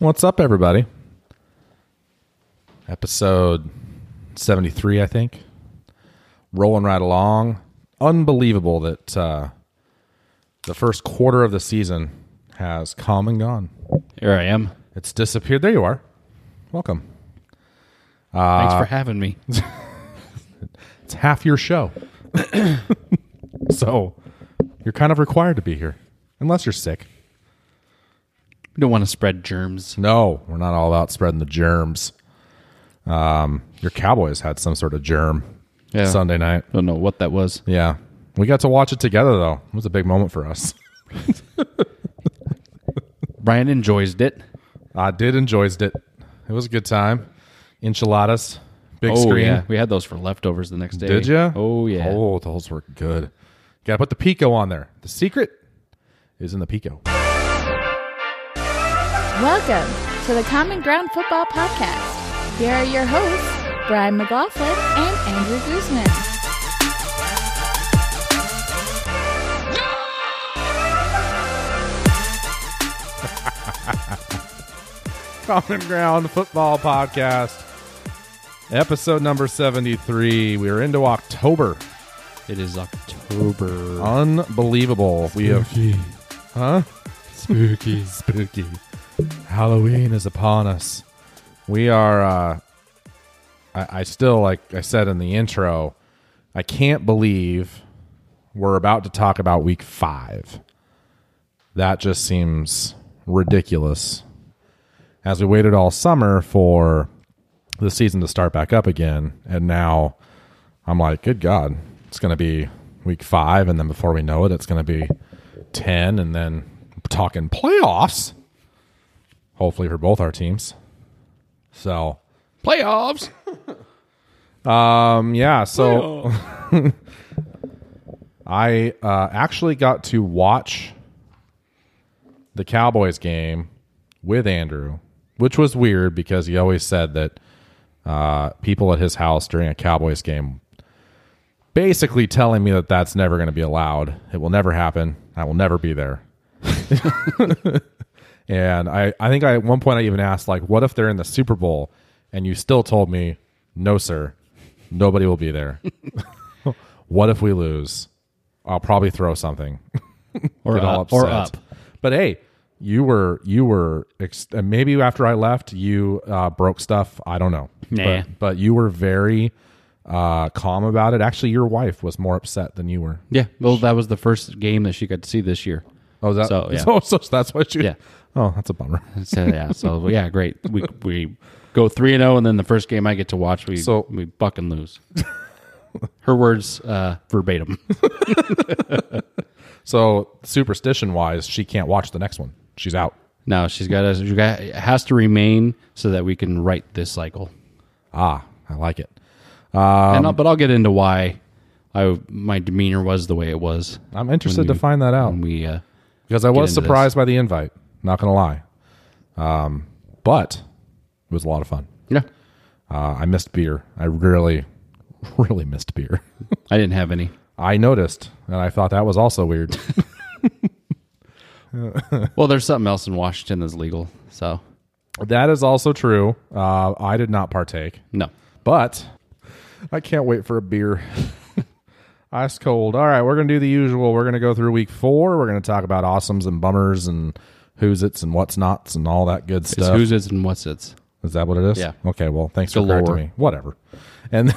What's up, everybody? Episode 73, I think. Rolling right along. Unbelievable that uh, the first quarter of the season has come and gone. Here I am. It's disappeared. There you are. Welcome. Thanks for having me. It's half your show. so you're kind of required to be here, unless you're sick. We don't want to spread germs. No, we're not all about spreading the germs. Um, your Cowboys had some sort of germ Yeah. Sunday night. Don't know what that was. Yeah. We got to watch it together though. It was a big moment for us. Brian enjoys it. I did enjoyed it. It was a good time. Enchiladas, big oh screen. yeah, we had those for leftovers the next day. Did you? Oh yeah. Oh, those were good. Got to put the pico on there. The secret is in the pico. Welcome to the Common Ground Football Podcast. Here are your hosts, Brian McLaughlin and Andrew Guzman. Common Ground Football Podcast, episode number 73. We are into October. It is October. Unbelievable. We have, huh? Spooky. Spooky. Halloween is upon us. We are, uh, I, I still, like I said in the intro, I can't believe we're about to talk about week five. That just seems ridiculous. As we waited all summer for the season to start back up again, and now I'm like, good God, it's going to be week five, and then before we know it, it's going to be 10, and then talking playoffs, hopefully for both our teams. So, Playoffs. um, yeah, so I uh, actually got to watch the Cowboys game with Andrew, which was weird because he always said that uh, people at his house during a Cowboys game basically telling me that that's never going to be allowed. It will never happen. I will never be there. and I, I think I, at one point I even asked, like, what if they're in the Super Bowl? And you still told me, no, sir, nobody will be there. what if we lose? I'll probably throw something. Or Get all up. Or upset. up. But hey, you were you were ex- and maybe after I left, you uh, broke stuff. I don't know. Nah. But, but you were very uh, calm about it. Actually, your wife was more upset than you were. Yeah. Well, that was the first game that she got to see this year. Oh, is that So, yeah. so, so that's why she. Yeah. Oh, that's a bummer. So yeah. So yeah, great. We we go three and zero, and then the first game I get to watch, we So- we buck and lose. Her words uh, verbatim. So superstition wise, she can't watch the next one. She's out. No, she's got to. She got, has to remain so that we can write this cycle. Ah, I like it. and I'll, but I'll get into why I my demeanor was the way it was I'm interested When to find that out we. Uh, because I was surprised by the invite. Not gonna lie, um, but it was a lot of fun. yeah, Uh, I missed beer. I really, really missed beer. I didn't have any. I noticed, and I thought that was also weird. Well, there's something else in Washington that's legal, so that is also true. Uh, I did not partake, no. but I can't wait for a beer. Ice cold. All right, we're gonna do the usual. We're gonna go through week four. We're gonna talk about awesomes and bummers and who's its and what's nots and all that good It's stuff. who's it's and what's it's. Is that what it is? Yeah. Okay. Well, thanks for Galore. correcting me. Whatever. And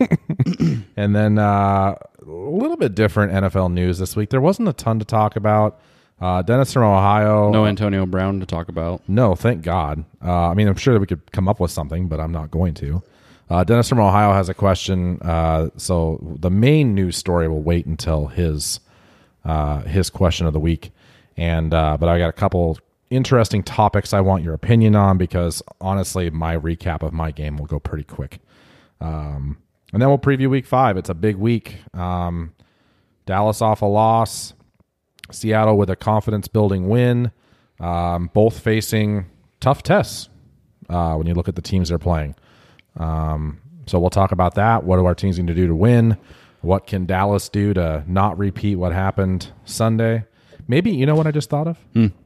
and then uh, a little bit different NFL news this week. There wasn't a ton to talk about. Uh, Dennis from Ohio. No Antonio Brown to talk about. No, thank God. Uh, I mean, I'm sure that we could come up with something, but I'm not going to. Uh, Dennis from Ohio has a question. Uh, so the main news story will wait until his uh, his question of the week. And uh, but I got a couple interesting topics I want your opinion on because honestly, my recap of my game will go pretty quick. Um, and then we'll preview week five. It's a big week. Um, Dallas off a loss. Seattle with a confidence building win. Um, both facing tough tests uh, when you look at the teams they're playing. Um, so we'll talk about that. What do our teams need to do to win? What can Dallas do to not repeat what happened Sunday? Maybe you know what I just thought of.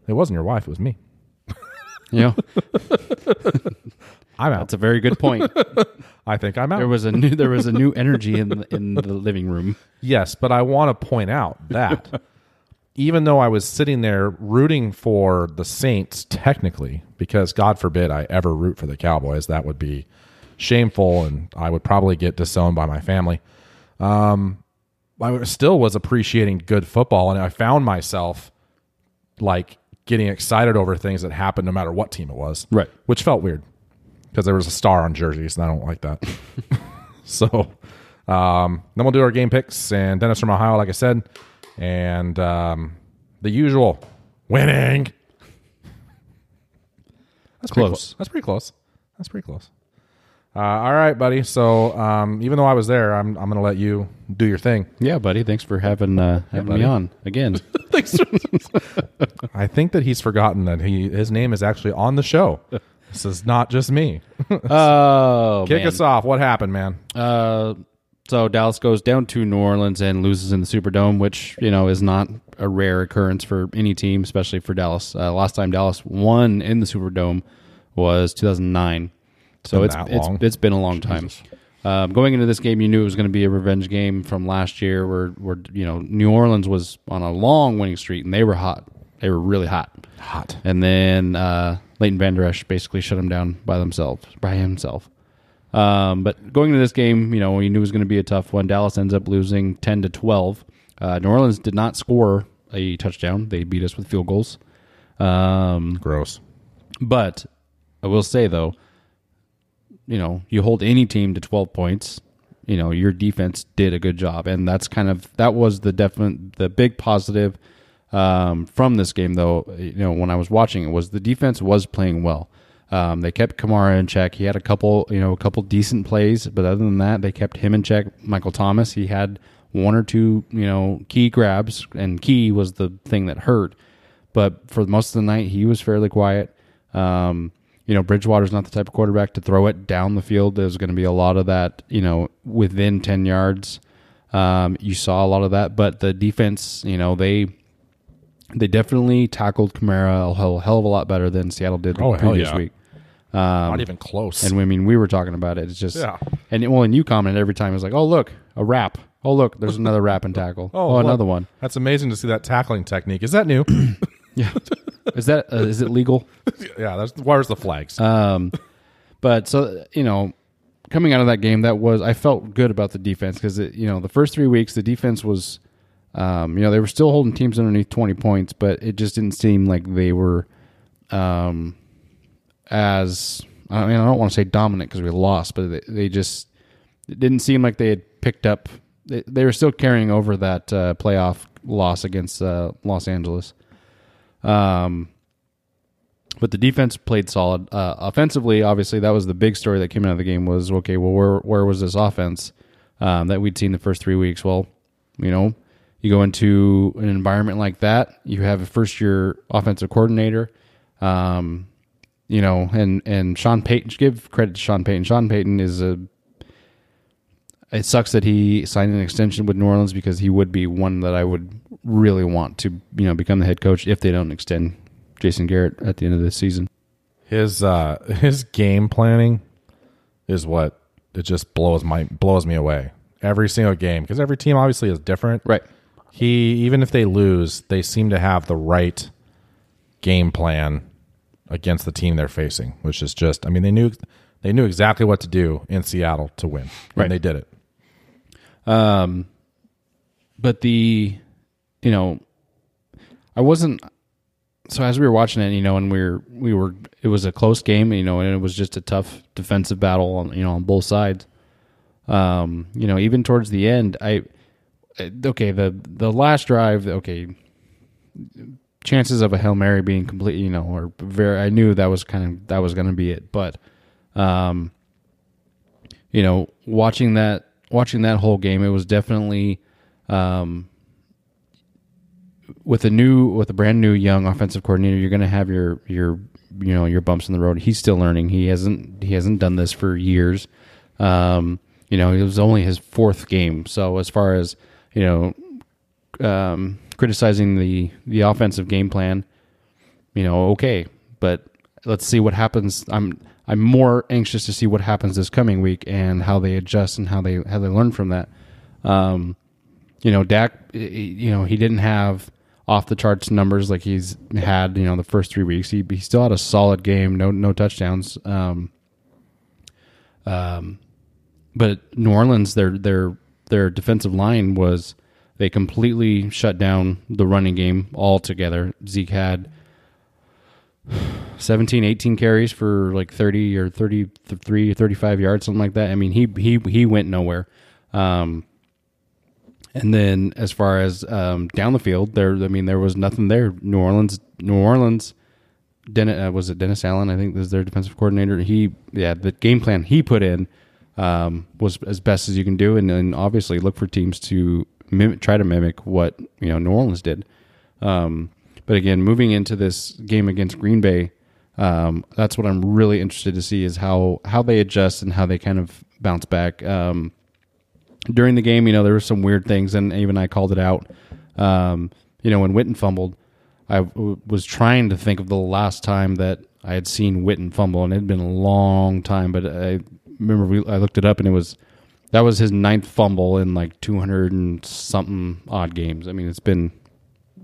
It wasn't your wife; it was me. yeah, I'm out. that's a very good point. I think I'm out. There was a new there was a new energy in the, in the living room. Yes, but I want to point out that even though I was sitting there rooting for the Saints, technically, because God forbid I ever root for the Cowboys, that would be shameful and I would probably get disowned by my family. Um, I still was appreciating good football, and I found myself like getting excited over things that happened no matter what team it was. Right. Which felt weird because there was a star on jerseys, and I don't like that. so um, then we'll do our game picks, and Dennis from Ohio, like I said, and um, the usual winning. That's pretty Close. That's pretty close. That's pretty close. Uh, all right, buddy. So um, even though I was there, I'm I'm going to let you do your thing. Yeah, buddy. Thanks for having uh, having buddy. me on again. thanks. I think that he's forgotten that he his name is actually on the show. This is not just me. Oh, Kick man. us off. What happened, man? Uh, so Dallas goes down to New Orleans and loses in the Superdome, which you know is not a rare occurrence for any team, especially for Dallas. Uh, last time Dallas won in the Superdome was 2009. So it's it's it's been a long time. Um, going into this game, you knew it was going to be a revenge game from last year, where where you know New Orleans was on a long winning streak and they were hot. They were really hot. Hot. And then uh, Leighton Vander Esch basically shut them down by themselves, by himself. Um, but going into this game, you know, we knew it was going to be a tough one. Dallas ends up losing ten to twelve. Uh, New Orleans did not score a touchdown; they beat us with field goals. Um, Gross. but I will say though, you know, you hold any team to 12 points, you know, your defense did a good job and that's kind of that was the definite the big positive um, from this game though, you know, when I was watching it was the defense was playing well. Um, they kept Kamara in check. He had a couple, you know, a couple decent plays, but other than that, they kept him in check. Michael Thomas, he had one or two, you know, key grabs, and key was the thing that hurt but for most of the night he was fairly quiet. Um, you know, Bridgewater's not the type of quarterback to throw it down the field. There's going to be a lot of that, you know, within ten yards. Um, you saw a lot of that, but the defense, you know, they they definitely tackled Kamara a hell, hell of a lot better than Seattle did the Oh, hell previous yeah. week. not even close. And I mean, we were talking about it. It's just, Yeah. and well, and you commented every time. It was like, oh look, a wrap. Oh look, there's another wrap and tackle. Oh, look. another one. That's amazing to see that tackling technique. Is that new? Yeah, is that uh, is it legal? yeah. That's where's the flags? Um, but so you know, coming out of that game, that was I felt good about the defense because you know the first three weeks the defense was, um, you know, they were still holding teams underneath twenty points, but it just didn't seem like they were, um, as I mean I don't want to say dominant because we lost, but they, they just it didn't seem like they had picked up. They, they were still carrying over that uh, playoff loss against uh, Los Angeles. Um, but the defense played solid. Uh, offensively, obviously, that was the big story that came out of the game. Was okay. Well, where where was this offense um, that we'd seen the first three weeks? Well, you know, you go into an environment like that. You have a first year offensive coordinator. Um, you know, and and Sean Payton. Give credit to Sean Payton. Sean Payton is a. It sucks that he signed an extension with New Orleans because he would be one that I would really want to, you know, become the head coach if they don't extend Jason Garrett at the end of this season. his uh his game planning is what it just blows my blows me away every single game because every team obviously is different. Right. He even if they lose, they seem to have the right game plan against the team they're facing, which is just I mean they knew they knew exactly what to do in Seattle to win, Right. and they did it. Um, but the, you know, I wasn't. So as we were watching it, you know, and we were we were it was a close game, you know, and it was just a tough defensive battle on you know on both sides. Um, you know, even towards the end, I okay the the last drive, okay, chances of a hail mary being complete, you know, or very. I knew that was kind of that was going to be it, but, um, you know, watching that watching that whole game, it was definitely um, with a new with a brand new young offensive coordinator. You're going to have your your you know your bumps in the road. He's still learning. He hasn't he hasn't done this for years. Um, you know, it was only his fourth game. So as far as you know, um, criticizing the the offensive game plan, you know, okay, but let's see what happens. I'm I'm more anxious to see what happens this coming week and how they adjust and how they how they learn from that. Um, you know, Dak, you know, he didn't have off the charts numbers like he's had, you know, the first three weeks. He, he still had a solid game, no no touchdowns. Um, um, but New Orleans, their their their defensive line was they completely shut down the running game altogether. Zeke had 17, 18 carries for like 30 or 33, 35 yards, something like that. I mean, he he he went nowhere. Um, and then as far as um, down the field, there, I mean, there was nothing there. New Orleans, New Orleans, Dennis, uh, was it Dennis Allen? I think was their defensive coordinator. He, yeah, the game plan he put in um, was as best as you can do, and then obviously look for teams to mimic, try to mimic what you know New Orleans did. Um, but again, moving into this game against Green Bay, um, that's what I'm really interested to see is how how they adjust and how they kind of bounce back. Um, during the game, you know, there were some weird things, and even I called it out. Um, you know, when Witten fumbled, I w- was trying to think of the last time that I had seen Witten fumble, and it had been a long time. But I remember we, I looked it up, and it was that was his ninth fumble in like 200 and something odd games. I mean, it's been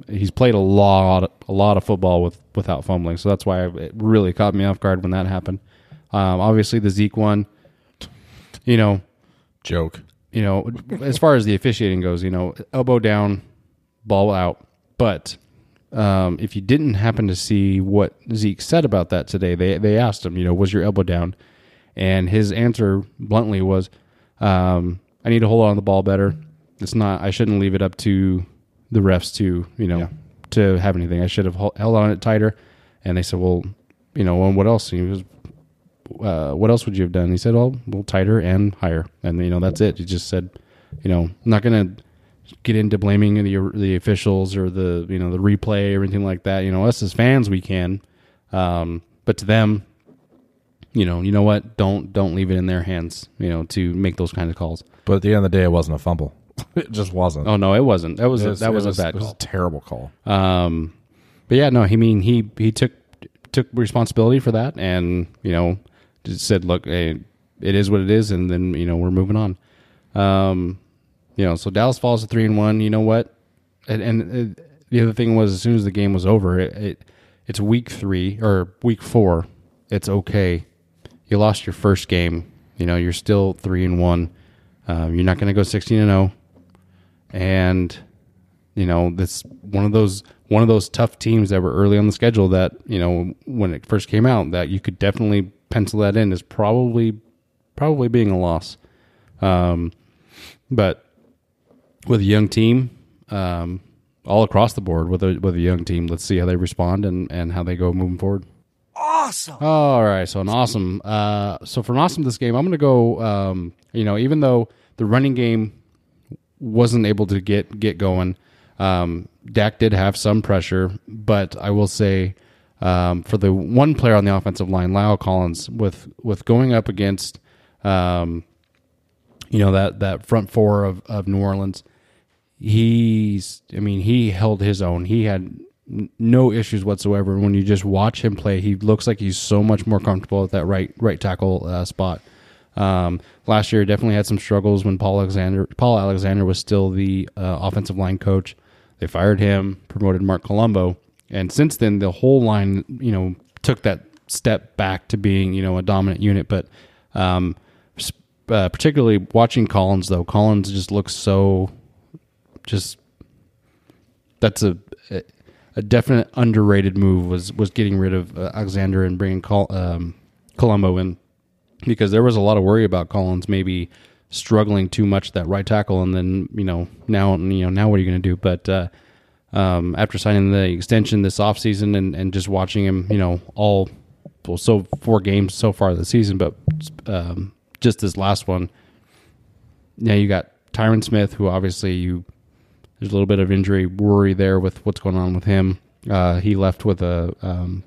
he's played a lot a lot of football with without fumbling, so that's why it really caught me off guard when that happened. Um, obviously, the Zeke one, you know, Joke. you know, as far as the officiating goes, you know, elbow down, ball out. But um, if you didn't happen to see what Zeke said about that today, they they asked him, you know, was your elbow down? And his answer bluntly was, um, I need to hold on to the ball better. It's not. I shouldn't leave it up to the refs to you know Yeah. to have anything. I should have held on it tighter. And they said, well, you know, and what else? And he was, uh, what else would you have done? He said, well, a little tighter and higher. And, you know, that's it. He just said, you know, I'm not going to get into blaming the, the officials or the, you know, the replay or anything like that. You know, us as fans, we can. Um, but to them, you know, you know what? Don't, don't leave it in their hands, you know, to make those kind of calls. But at the end of the day, it wasn't a fumble. it just wasn't. Oh no, it wasn't. That was, a, was- that was, was a bad It was call. a terrible call. Um, but yeah, no, he mean he he took took responsibility for that, and you know, just said, look, hey, it is what it is, and then you know we're moving on. Um, you know, so Dallas falls to three and one. You know what? And, and uh, the other thing was, as soon as the game was over, it, it it's week three or week four. It's okay. You lost your first game. You know, you're still three and one. Um, you're not going to go sixteen and zero and you know that's one of those one of those tough teams that were early on the schedule that you know when it first came out that you could definitely pencil that in as probably probably being a loss um, but with a young team um, all across the board with a with a young team let's see how they respond and and how they go moving forward Awesome. all right, so an awesome. Uh, so for an awesome this game, I'm going to go. Um, you know, even though the running game wasn't able to get get going, um, Dak did have some pressure, but I will say um, for the one player on the offensive line, La'el Collins, with with going up against, um, you know that that front four of of New Orleans, he's. I mean, he held his own. He had no issues whatsoever. When you just watch him play, he looks like he's so much more comfortable at that right right tackle uh, spot. Um, last year, definitely had some struggles when Paul Alexander Paul Alexander was still the uh, offensive line coach. They fired him, promoted Marc Colombo, and since then the whole line, you know, took that step back to being you know a dominant unit. But um, uh, particularly watching Collins though, Collins just looks so just that's a a definite underrated move was was getting rid of uh, Alexander and bringing Col- um, Colombo in because there was a lot of worry about Collins maybe struggling too much that right tackle and then you know now you know now what are you going to do but uh, um, after signing the extension this offseason and, and just watching him you know all well, so four games so far this season but um, just this last one now you got Tyron Smith who obviously you there's a little bit of injury worry there with what's going on with him. Uh, he left with a um,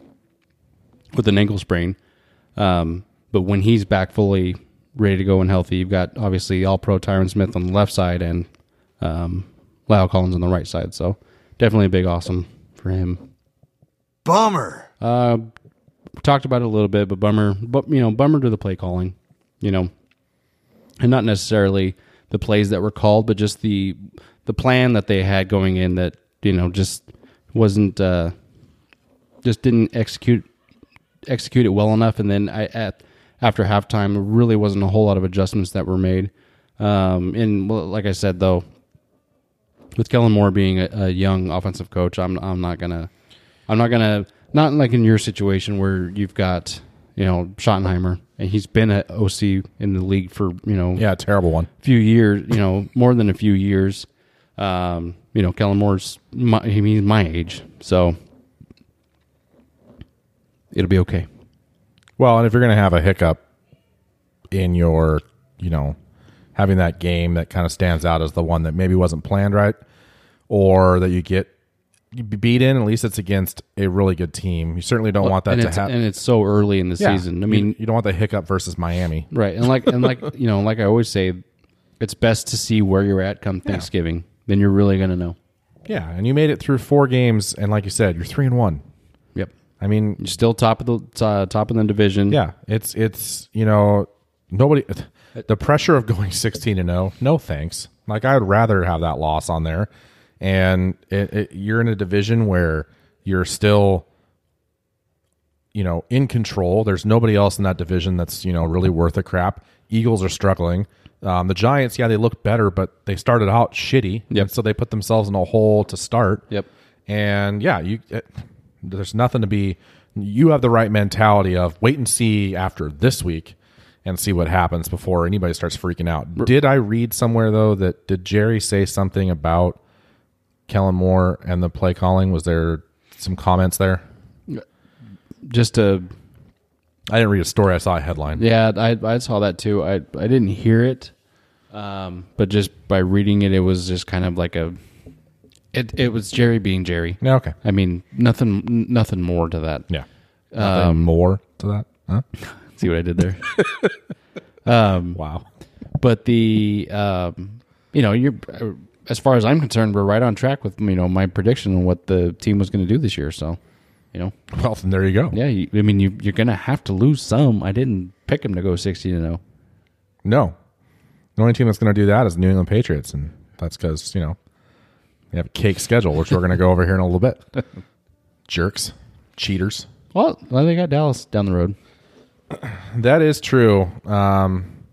with an ankle sprain, um, but when he's back fully ready to go and healthy, you've got obviously All Pro Tyron Smith on the left side and um, La'el Collins on the right side. So definitely a big awesome for him. Bummer. Uh, talked about it a little bit, but bummer, but you know, bummer to the play calling, you know, and not necessarily the plays that were called, but just the the plan that they had going in that you know just wasn't uh, just didn't execute execute it well enough, and then I at after halftime really wasn't a whole lot of adjustments that were made. Um, and like I said though, with Kellen Moore being a, a young offensive coach, I'm I'm not gonna I'm not gonna not like in your situation where you've got you know Schottenheimer and he's been at OC in the league for you know Yeah, terrible one. few years, you know, more than a few years. Um, you know, Kellen Moore's my, he's my age, so it'll be okay. Well, and if you're going to have a hiccup in your, you know, having that game that kind of stands out as the one that maybe wasn't planned right, or that you get beat in, at least it's against a really good team. You certainly don't want that to happen. and it's so early in the Yeah. season. I mean, you, don't want the hiccup versus Miami. right? And like and like you know, like I always say, it's best to see where you're at come Thanksgiving. Then you're really gonna know. Yeah, and you made it through four games, and like you said, you're three and one. I mean, still top of the uh, top of the division. yeah, it's it's you know nobody the pressure of going 16 and 0. No thanks. Like I would rather have that loss on there, and it, it, you're in a division where you're still you know in control. There's nobody else in that division that's you know really worth a crap. Eagles are struggling. Um, the Giants, yeah, they look better, but they started out shitty. Yep. and so they put themselves in a hole to start. Yep. And yeah, you it, there's nothing to be. You have the right mentality of wait and see after this week and see what happens before anybody starts freaking out. Did I read somewhere though that did Jerry say something about Kellen Moore and the play calling? Was there some comments there? Just to I didn't read a story. I saw a headline. Yeah, I I saw that too. I I didn't hear it, um, but just by reading it, it was just kind of like a. It it was Jerry being Jerry. Yeah. Okay. I mean, nothing nothing more to that. Yeah. Nothing more to that. Huh? See what I did there? um, Wow. but the um, you know, you're as far as I'm concerned, we're right on track with you know my prediction on what the team was going to do this year. So, you know, Well, then there you go. yeah, you, I mean, you you're going to have to lose some. I didn't pick him to go sixteen to oh. zero. No. The only team that's going to do that is the New England Patriots, and that's because you know they have a cake schedule, which we're going to go over here in a little bit. Jerks, cheaters. Well, they got Dallas down the road. That is true. Um,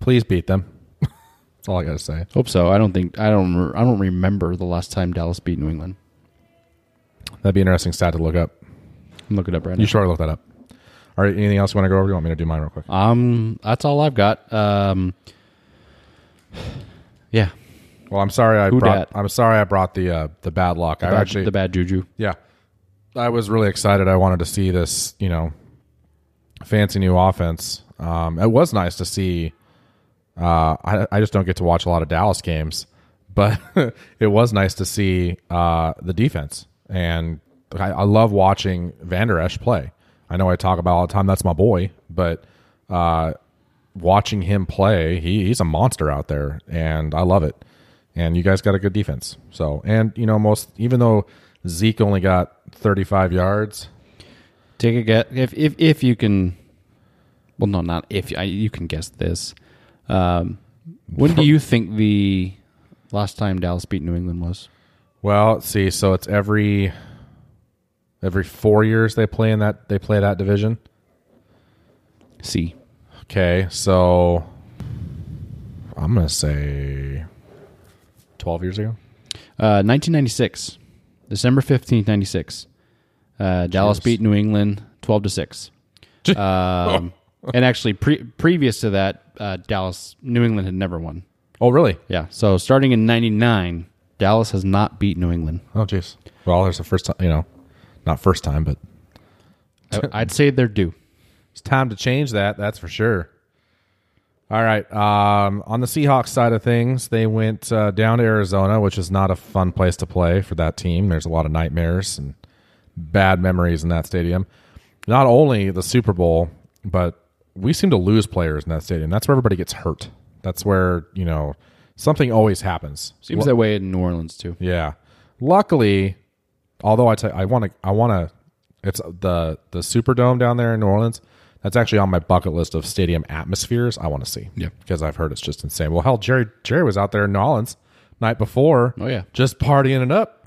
please beat them. that's all I got to say. Hope so. I don't think I don't re- I don't remember the last time Dallas beat New England. That'd be an interesting stat to look up. I'm looking it up right You should look that up. All right. Anything else you want to go over? You want me to do mine real quick? Um, that's all I've got. Um, yeah, Well, I'm sorry. I Who brought. dat? I'm sorry. I brought the uh, the bad luck. I bad- actually the bad juju. Yeah. I was really excited. I wanted to see this, you know, fancy new offense. Um, it was nice to see. Uh, I, I just don't get to watch a lot of Dallas games, but it was nice to see uh, the defense. And I, I love watching Vander Esch play. I know I talk about all the time. That's my boy, but uh, watching him play, he, he's a monster out there, and I love it. And you guys got a good defense. So, and you know, most even though Zeke only got 35 yards, Take a guess if if if you can. Well, no, not if I, you can guess this. Um, when do you think the last time Dallas beat New England was? well, let's see, so it's every every four years they play in that they play that division. C. Okay, so I'm gonna say 12 years ago. Uh, 1996, December 15th, 96. Uh, Dallas beat New England 12 to 6. Um, and actually, pre- previous to that, uh, Dallas, New England had never won. Oh, really? Yeah. So starting in 99, Dallas has not beat New England. Oh, jeez. Well, there's the first time, you know, not first time, but I, I'd say they're due. It's time to change that. That's for sure. All right. Um, on the Seahawks side of things, they went uh, down to Arizona, which is not a fun place to play for that team. There's a lot of nightmares and bad memories in that stadium. Not only the Super Bowl, but we seem to lose players in that stadium. That's where everybody gets hurt. That's where you know something always happens. Seems that way in New Orleans, too. Yeah. Luckily, although I tell- I want to I want to It's the the Superdome down there in New Orleans. That's actually on my bucket list of stadium atmospheres I want to see. Yeah. because I've heard it's just insane. Well, hell, Jerry Jerry was out there in New Orleans night before. Oh, yeah. just partying it up,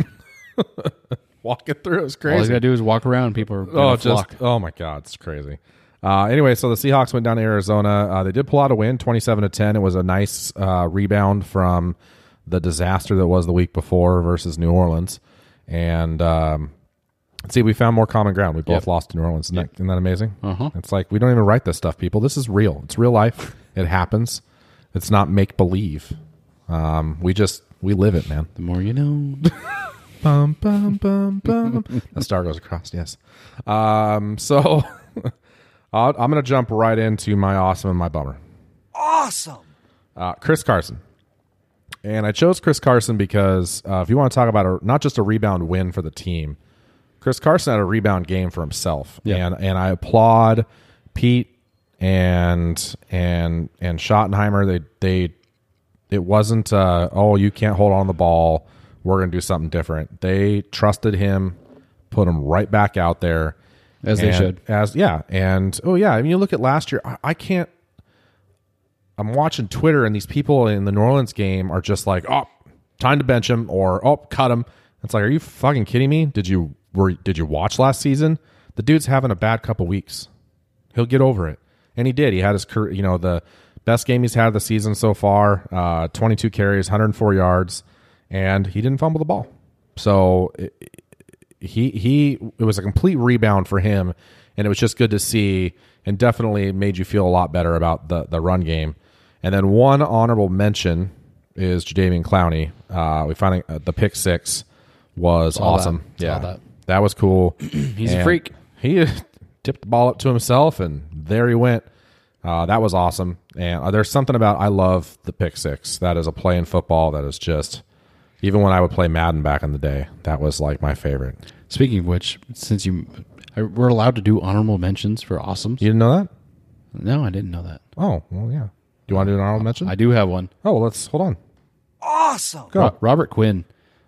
walking through. It was crazy. All he's crazy. got to do is walk around. People are Oh, just flock. oh my god, it's crazy. Uh, anyway, so the Seahawks went down to Arizona. Uh, they did pull out a win, twenty-seven to ten. It was a nice uh, rebound from the disaster that was the week before versus New Orleans. And um, see, we found more common ground. We both Yep. lost to New Orleans. Isn't, that, isn't that amazing? Uh-huh. It's like we don't even write this stuff, people. This is real. It's real life. it happens. It's not make believe. Um, we just we live it, man. The more you know. Bum bum bum bum. the star goes across. Yes. Um. So I'll, I'm going to jump right into my awesome and my bummer. Awesome. Uh, Chris Carson. And I chose Chris Carson because uh, if you want to talk about a, not just a rebound win for the team, Chris Carson had a rebound game for himself, Yeah. and and I applaud Pete and and and Schottenheimer. They they it wasn't uh, oh you can't hold on the ball. We're gonna do something different. They trusted him, put him right back out there As they should. As yeah, and oh yeah, I mean you look at last year. I, I can't. I'm watching Twitter and these people in the New Orleans game are just like, oh, time to bench him or oh, cut him. It's like, are you fucking kidding me? Did you were did you watch last season? The dude's having a bad couple weeks. He'll get over it, and he did. He had his career, you know, the best game he's had the season so far. Uh, 22 carries, 104 yards, and he didn't fumble the ball. So it, he he it was a complete rebound for him and it was just good to see and definitely made you feel a lot better about the the run game and then one honorable mention is Jadeveon Clowney uh we finally uh, the pick 6 was Saw that. awesome Saw yeah that. that was cool He's a freak. he tipped the ball up to himself and there he went uh, that was awesome and uh, there's something about I love the pick 6 that is a play in football that is just even when I would play Madden back in the day, that was like my favorite. Speaking of which, since you are- we're allowed to do honorable mentions for awesomes. You didn't know that? No, I didn't know that. Oh, well, yeah. Do you want to do an honorable mention? I do have one. oh, well, let's hold on. Awesome. Go. Robert Quinn.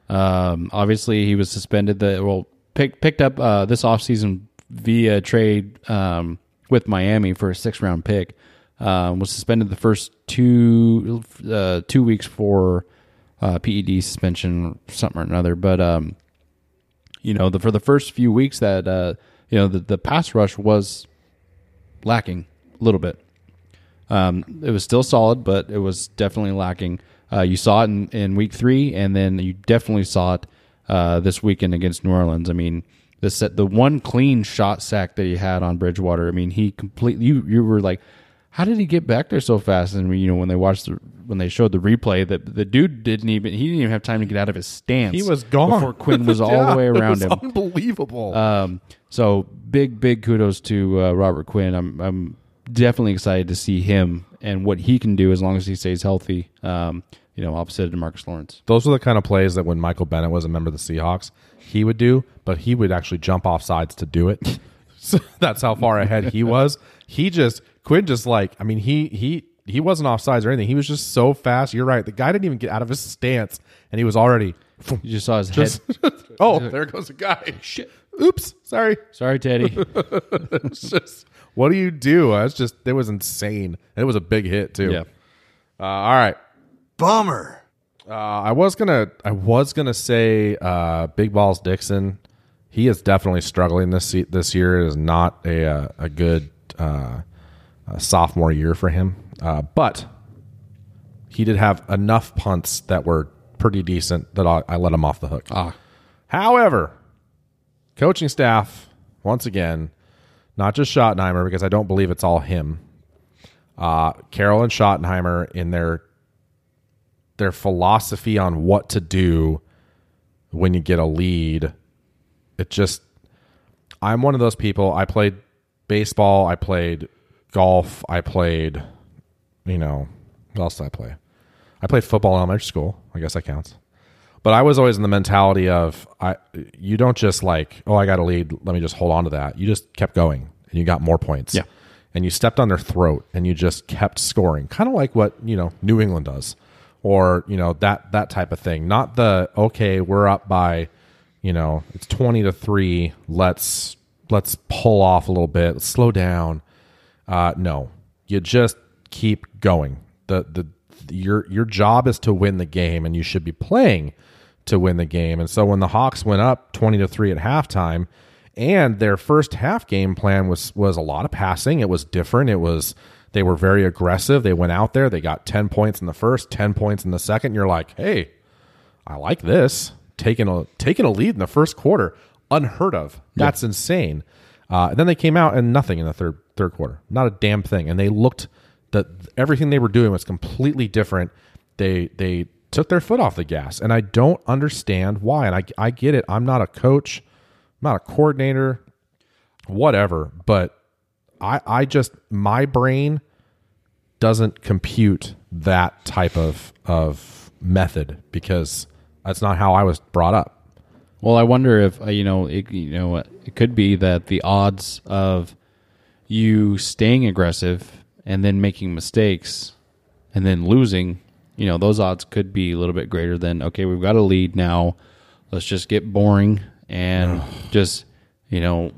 Um, obviously, he was suspended. The well, pick, picked up uh, this offseason via trade um, with Miami for a six round pick. Um, was suspended the first two uh, two weeks for uh, PED suspension, something or another. But um, you know, the, for the first few weeks, that uh, you know the, the pass rush was lacking a little bit. Um, it was still solid, but it was definitely lacking. Uh, you saw it in, in week three, and then you definitely saw it uh, this weekend against New Orleans. I mean, the set, the one clean shot sack that he had on Bridgewater. I mean, he completely. You you were like, how did he get back there so fast? And you know, when they watched the when they showed the replay, that the dude didn't even he didn't even have time to get out of his stance. He was gone. before Quinn was all the way it around was him. Unbelievable. Um, so big, big kudos to uh, Robert Quinn. I'm, I'm definitely excited to see him and what he can do as long as he stays healthy. Um, you know, opposite of Marcus Lawrence. Those were the kind of plays that when Michael Bennett was a member of the Seahawks, he would do, but he would actually jump off sides to do it. so that's how far ahead he was. He just Quinn just like I mean he he he wasn't off sides or anything. He was just so fast. You're right. The guy didn't even get out of his stance, and he was already. You just saw his Just, head. oh, there goes a guy. Shit. Oops. Sorry. Sorry, Teddy. It's just what do you do? That's just it was insane. And it was a big hit too. yeah. Uh, all right. Bummer. Uh, I was gonna I was gonna say uh, Big Balls Dickson. He is definitely struggling this this year. It is not a uh, a good uh, uh, sophomore year for him. Uh, but he did have enough punts that were pretty decent that I, I let him off the hook. Ah, However, coaching staff, once again, not just Schottenheimer, because I don't believe it's all him. Uh, Carroll and Schottenheimer in their their philosophy on what to do when you get a lead. It just I'm one of those people. I played baseball, I played golf, I played you know, what else did I play? I played football in elementary school. I guess that counts. But I was always in the mentality of I you don't just like, oh, I got a lead, let me just hold on to that. You just kept going and you got more points. Yeah. And you stepped on their throat and you just kept scoring. Kind of like what, you know, New England does. Or, you know, that that type of thing. Not the okay, we're up by, you know, it's 20 to 3, let's let's pull off a little bit, slow down. Uh, no, you just keep going. The the your your job is to win the game, and you should be playing to win the game. And so when the Hawks went up twenty to three at halftime, and their first half game plan was was a lot of passing. It was different. It was they were very aggressive. They went out there. They got ten points in the first, ten points in the second. You're like, hey, I like this. Taking a taking a lead in the first quarter, unheard of. That's insane. Uh, and then they came out and nothing in the third third quarter, not a damn thing. And they looked that everything they were doing was completely different. They they took their foot off the gas, and I don't understand why. And I I get it. I'm not a coach, I'm not a coordinator, whatever. But I I just my brain doesn't compute that type of of method because that's not how I was brought up. Well, I wonder if uh, you know, it, you know, it could be that the odds of you staying aggressive and then making mistakes and then losing, you know, those odds could be a little bit greater than okay, we've got a lead now. Let's just get boring and just, you know,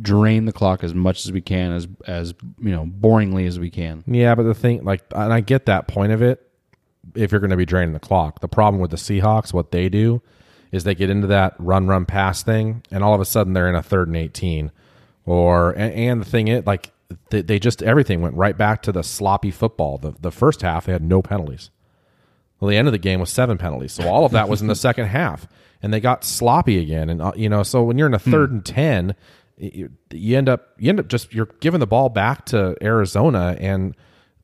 drain the clock as much as we can as as, you know, boringly as we can. Yeah, but the thing, like, and I get that point of it. If you're going to be draining the clock, the problem with the Seahawks, what they do is they get into that run, run, pass thing, and all of a sudden they're in a third and eighteen. Or and, and the thing it like, they, they just everything went right back to the sloppy football. The the first half they had no penalties. Well, the end of the game was seven penalties, so all of that was in the second half, and they got sloppy again. And uh, you know, so when you're in a third and ten, you, you end up you end up just you're giving the ball back to Arizona, and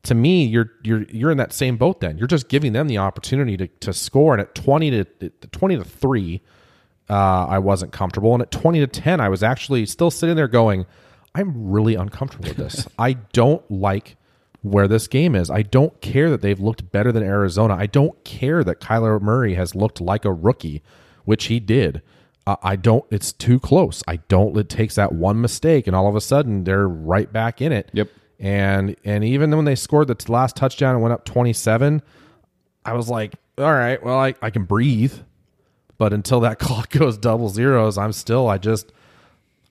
to me, you're you're you're in that same boat. Then you're just giving them the opportunity to to score, and at twenty to twenty to three, uh, I wasn't comfortable, and at twenty to ten, I was actually still sitting there going, I'm really uncomfortable with this. I don't like where this game is. I don't care that they've looked better than Arizona. I don't care that Kyler Murray has looked like a rookie, which he did. Uh, I don't. It's too close. I don't. It takes that one mistake, and all of a sudden they're right back in it. Yep. And and even when they scored the t- last touchdown and went up twenty seven, I was like, all right, well I I can breathe, but until that clock goes double zeros, I'm still. I just.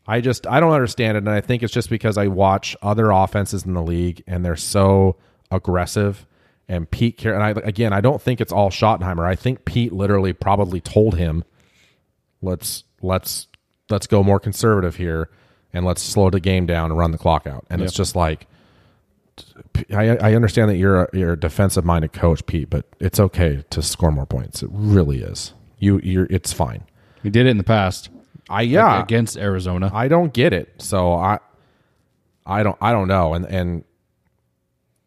I just I don't understand it, and I think it's just because I watch other offenses in the league and they're so aggressive. And Pete, Car- and I again, I don't think it's all Schottenheimer. I think Pete literally probably told him, "Let's let's let's go more conservative here, and let's slow the game down and run the clock out." And it's just like, I, I understand that you're a, you're a defensive minded coach, Pete, but it's okay to score more points. It really is. You you're it's fine. We did it in the past. I yeah against Arizona. I don't get it. So I I don't I don't know. And and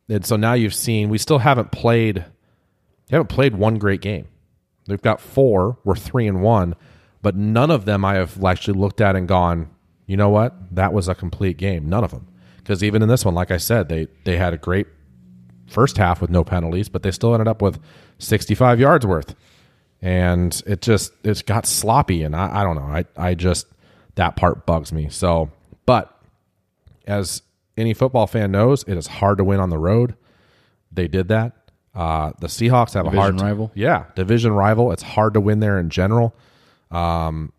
and so now you've seen we still haven't played haven't played one great game. They've got four, we're three and one, but none of them I have actually looked at and gone, you know what? That was a complete game. None of them. Because even in this one, like I said, they they had a great first half with no penalties, but they still ended up with 65 yards worth. And it just it's got sloppy, and I, I don't know. I I just that part bugs me. So, but as any football fan knows, it is hard to win on the road. They did that. Uh, the Seahawks have a hard Division rival? Yeah, division rival. It's hard to win there in general. Um,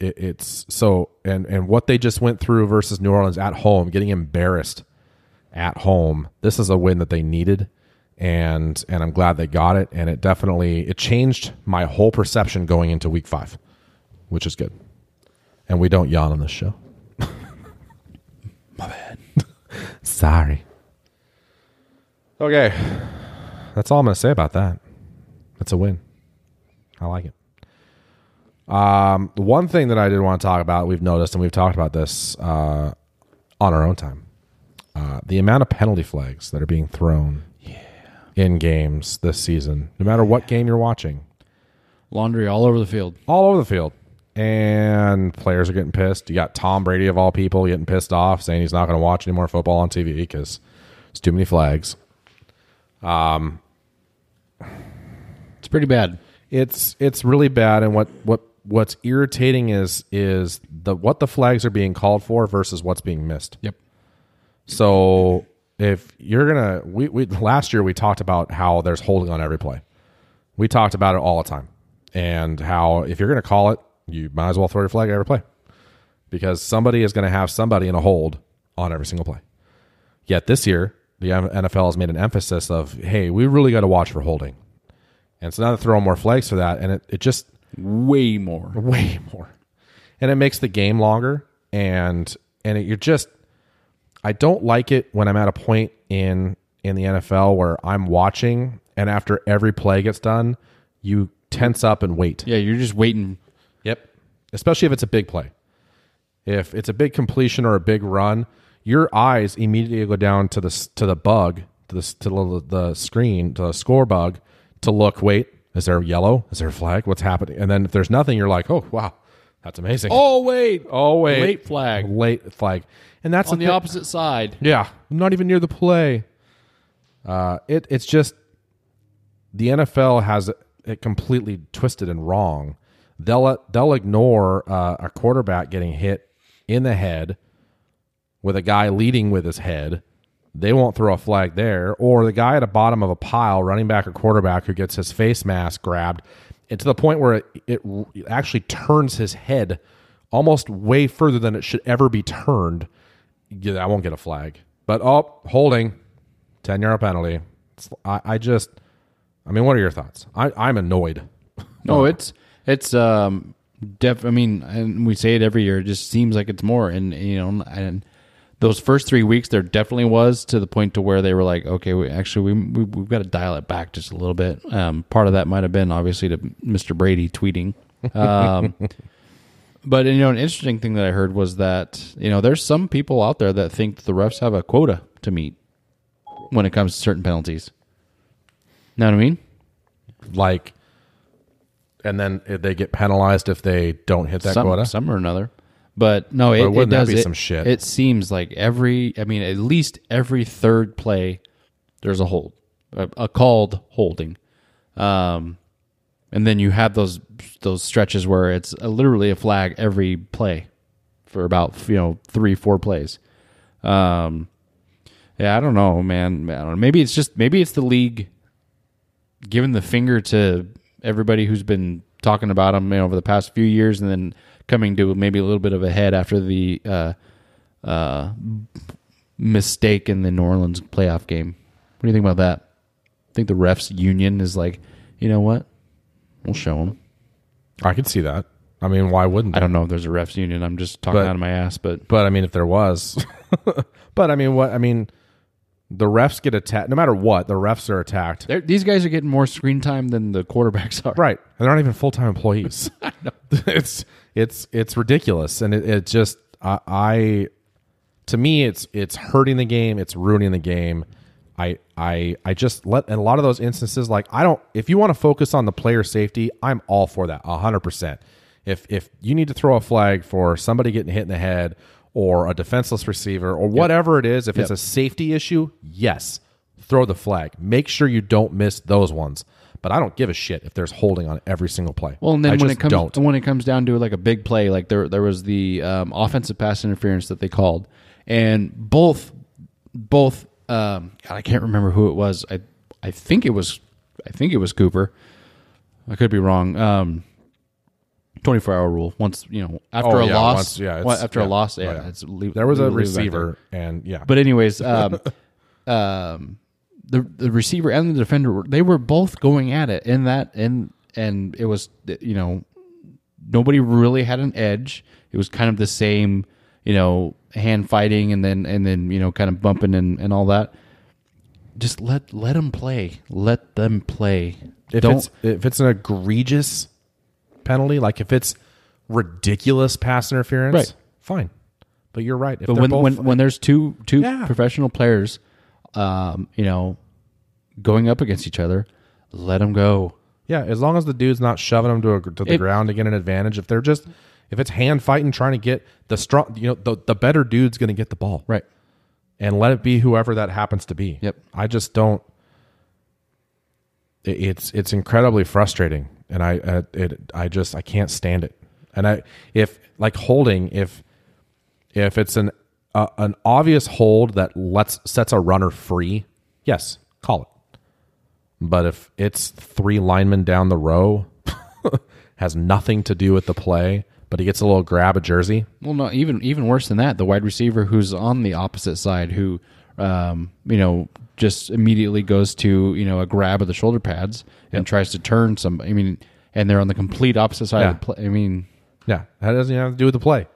it, it's so and and what they just went through versus New Orleans at home, getting embarrassed at home. This is a win that they needed, and and I'm glad they got it. And it definitely it changed my whole perception going into Week Five, which is good. And we don't yawn on this show. My bad. Sorry. Okay, that's all I'm going to say about that. That's a win. I like it. Um, the one thing that I did want to talk about, we've noticed, and we've talked about this uh, on our own time, uh, the amount of penalty flags that are being thrown in games this season, no matter what game you're watching, Laundry all over the field. all over the field. And players are getting pissed. You got Tom Brady, of all people, getting pissed off, saying he's not going to watch any more football on TV because it's too many flags. Um, It's pretty bad. it's it's really bad and what what what's irritating is is the what the flags are being called for versus what's being missed Yep. so if you're gonna we, we last year we talked about how there's holding on every play we talked about it all the time and how if you're gonna call it you might as well throw your flag every play because somebody is going to have somebody in a hold on every single play. Yet this year, the NFL has made an emphasis of, hey, we really got to watch for holding. And so now they're throwing more flags for that. And it, it just, Way more. way more. And it makes the game longer. And, and it, you're just, I don't like it when I'm at a point in, in the NFL where I'm watching and after every play gets done, you tense up and wait. Yeah, you're just waiting. Yep. Especially if it's a big play. If it's a big completion or a big run, your eyes immediately go down to the to the bug, to the to the, the screen, to the score bug to look, wait, is there yellow? Is there a flag? What's happening? And then if there's nothing, you're like, "Oh, wow. That's amazing." Oh wait. oh wait. Late flag. Late flag. And that's On the thi- opposite side. yeah, not even near the play. Uh, it it's just the NFL has it completely twisted and wrong. They'll they'll ignore uh, a quarterback getting hit in the head with a guy leading with his head. They won't throw a flag there, or the guy at the bottom of a pile, running back or quarterback, who gets his face mask grabbed, and to the point where it, it actually turns his head almost way further than it should ever be turned yeah, I won't get a flag. But oh, holding, ten yard penalty. I, I just, I mean, what are your thoughts? I, I'm annoyed. No, it's it's um def I mean, and we say it every year, it just seems like it's more and you know and those first 3 weeks there definitely was to the point to where they were like, okay, we actually we, we we've got to dial it back just a little bit. Um part of that might have been obviously to Mr. Brady tweeting. Um But you know, an interesting thing that I heard was that you know there's some people out there that think the refs have a quota to meet when it comes to certain penalties. Know what I mean? Like, and then they get penalized if they don't hit that some, quota. some or another. But no, it, But it does be it- some shit? It seems like every, I mean, at least every third play, there's a hold, a, a called holding, um, and then you have those those stretches where it's a, literally a flag every play for about you know three four plays. Um, yeah, I don't know, man. I don't know. Maybe it's just maybe it's the league giving the finger to everybody who's been talking about them you know, over the past few years, and then coming to maybe a little bit of a head after the uh, uh, mistake in the New Orleans playoff game. What do you think about that? I think the refs union is like, you know what? We'll show them. I could see that. I mean, why wouldn't? I they? don't know if there's a refs union. I'm just talking But- out of my ass, but But I mean, if there was, but I mean, what? I mean, the refs get attacked. No matter what, the refs are attacked. they're- these guys are getting more screen time than the quarterbacks are. Right. And they're not even full time employees. it's it's it's ridiculous. And it, it just I, I to me it's it's hurting the game, it's ruining the game. I I I just let in a lot of those instances like I don't if you want to focus on the player safety, I'm all for that. hundred percent. If if you need to throw a flag for somebody getting hit in the head or a defenseless receiver or whatever it is, if it's a safety issue, yes, throw the flag. Make sure you don't miss those ones. But I don't give a shit if there's holding on every single play. Well, and then I when it comes don't. when it comes down to like a big play, like there there was the um, offensive pass interference that they called, and both both um, God, I can't remember who it was. I I think it was I think it was Cooper. I could be wrong. Um, Twenty four hour rule. Once you know after Oh, a yeah, loss, once- yeah, well, after yeah. a loss, Oh, yeah, yeah. it's leave- there was a leave it there. receiver, and yeah, But anyways, um, um, the the receiver and the defender they were both going at it in that and and it was you know nobody really had an edge. It was kind of the same you know hand fighting and then and then you know kind of bumping and, and all that. Just let let them play. Let them play. if Don't it's if it's an egregious penalty, like if it's ridiculous pass interference, Right. fine. But you're right. If But when both- when when there's two two Yeah. professional players, um, you know, going up against each other, let them go. yeah, as long as the dude's not shoving them to, a, to the If- ground to get an advantage, if they're just if it's hand fighting trying to get the strong, you know, the the better dude's going to get the ball, Right. and let it be whoever that happens to be. Yep. I just don't. it- It's it's incredibly frustrating, and I uh, it I just I can't stand it. And I if like holding if if it's an uh, an obvious hold that lets sets a runner free, yes, call it. But if it's three linemen down the row, has nothing to do with the play, but he gets a little grab a jersey. Well, no, even even worse than that, the wide receiver who's on the opposite side, who um, you know just immediately goes to you know a grab of the shoulder pads and tries to turn some. I mean, and they're on the complete opposite side Yeah. of the play. I mean, Yeah, that doesn't have to do with the play.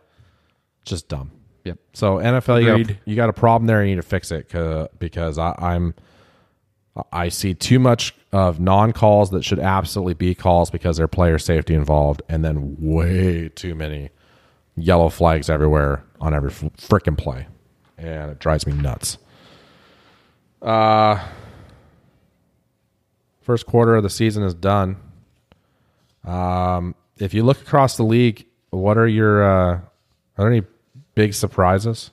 Just dumb. Yep. So NFL, you got, a, you got a problem there. You need to fix it because I, I'm I see too much of non calls that should absolutely be calls because there's player safety involved, and then way too many yellow flags everywhere on every freaking play, and it drives me nuts. Uh, first quarter of the season is done. Um, if you look across the league, what are your uh, are there any big surprises?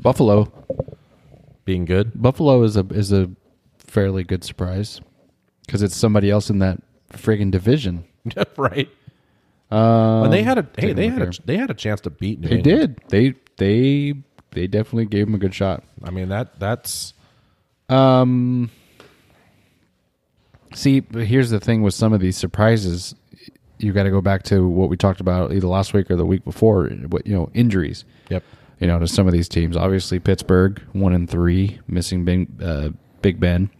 Buffalo, Being good, Buffalo is a is a fairly good surprise because it's somebody else in that friggin' division. right? Um, And they had a hey, they had a they had a chance to beat New They England. did. They they they definitely gave him a good shot. I mean that that's Um, see, here's the thing with some of these surprises, you got to go back to what we talked about either last week or the week before. What you know, injuries. yep. You know, to some of these teams. Obviously, Pittsburgh one and three, missing Big, uh, Big Ben.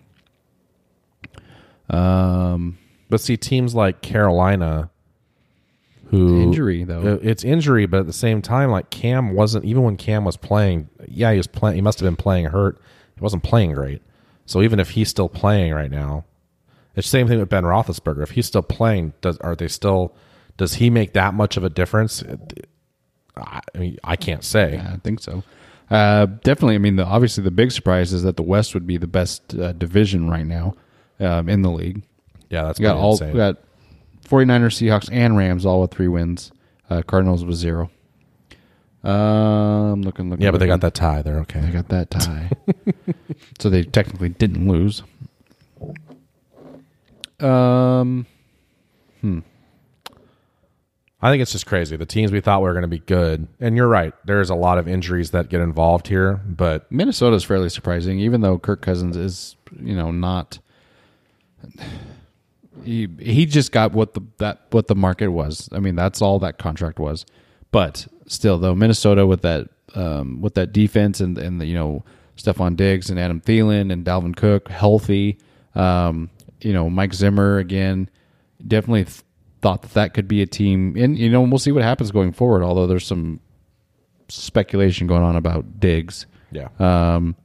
Um, But see, teams like Carolina, who Injury, though. uh, it's injury, but at the same time, like Cam wasn't even when Cam was playing. Yeah, he was playing. He must have been playing hurt. He wasn't playing great. So even if he's still playing right now, it's the same thing with Ben Roethlisberger. If he's still playing, does are they still? Does he make that much of a difference? I, mean, I can't say. I think so. Uh, definitely. I mean, the, obviously, the big surprise is that the West would be the best uh, division right now um, in the league. Yeah, that's We got all insane. we got 49ers, Seahawks, and Rams all with three wins. Uh, Cardinals with zero. Um, looking, looking. yeah, but they got that tie. They're okay. They got that tie. so they technically didn't lose. Um, hmm. I think it's just crazy. The teams we thought were going to be good, and you're right. There's a lot of injuries that get involved here, but Minnesota is fairly surprising, even though Kirk Cousins is, you know, not. He he just got what the that what the market was. I mean, that's all that contract was. But still, though, Minnesota with that um, with that defense and and the, you know Stefon Diggs and Adam Thielen and Dalvin Cook healthy, um, you know Mike Zimmer again, definitely th- thought that that could be a team. And you know we'll see what happens going forward. Although there's some speculation going on about Diggs. yeah, Um,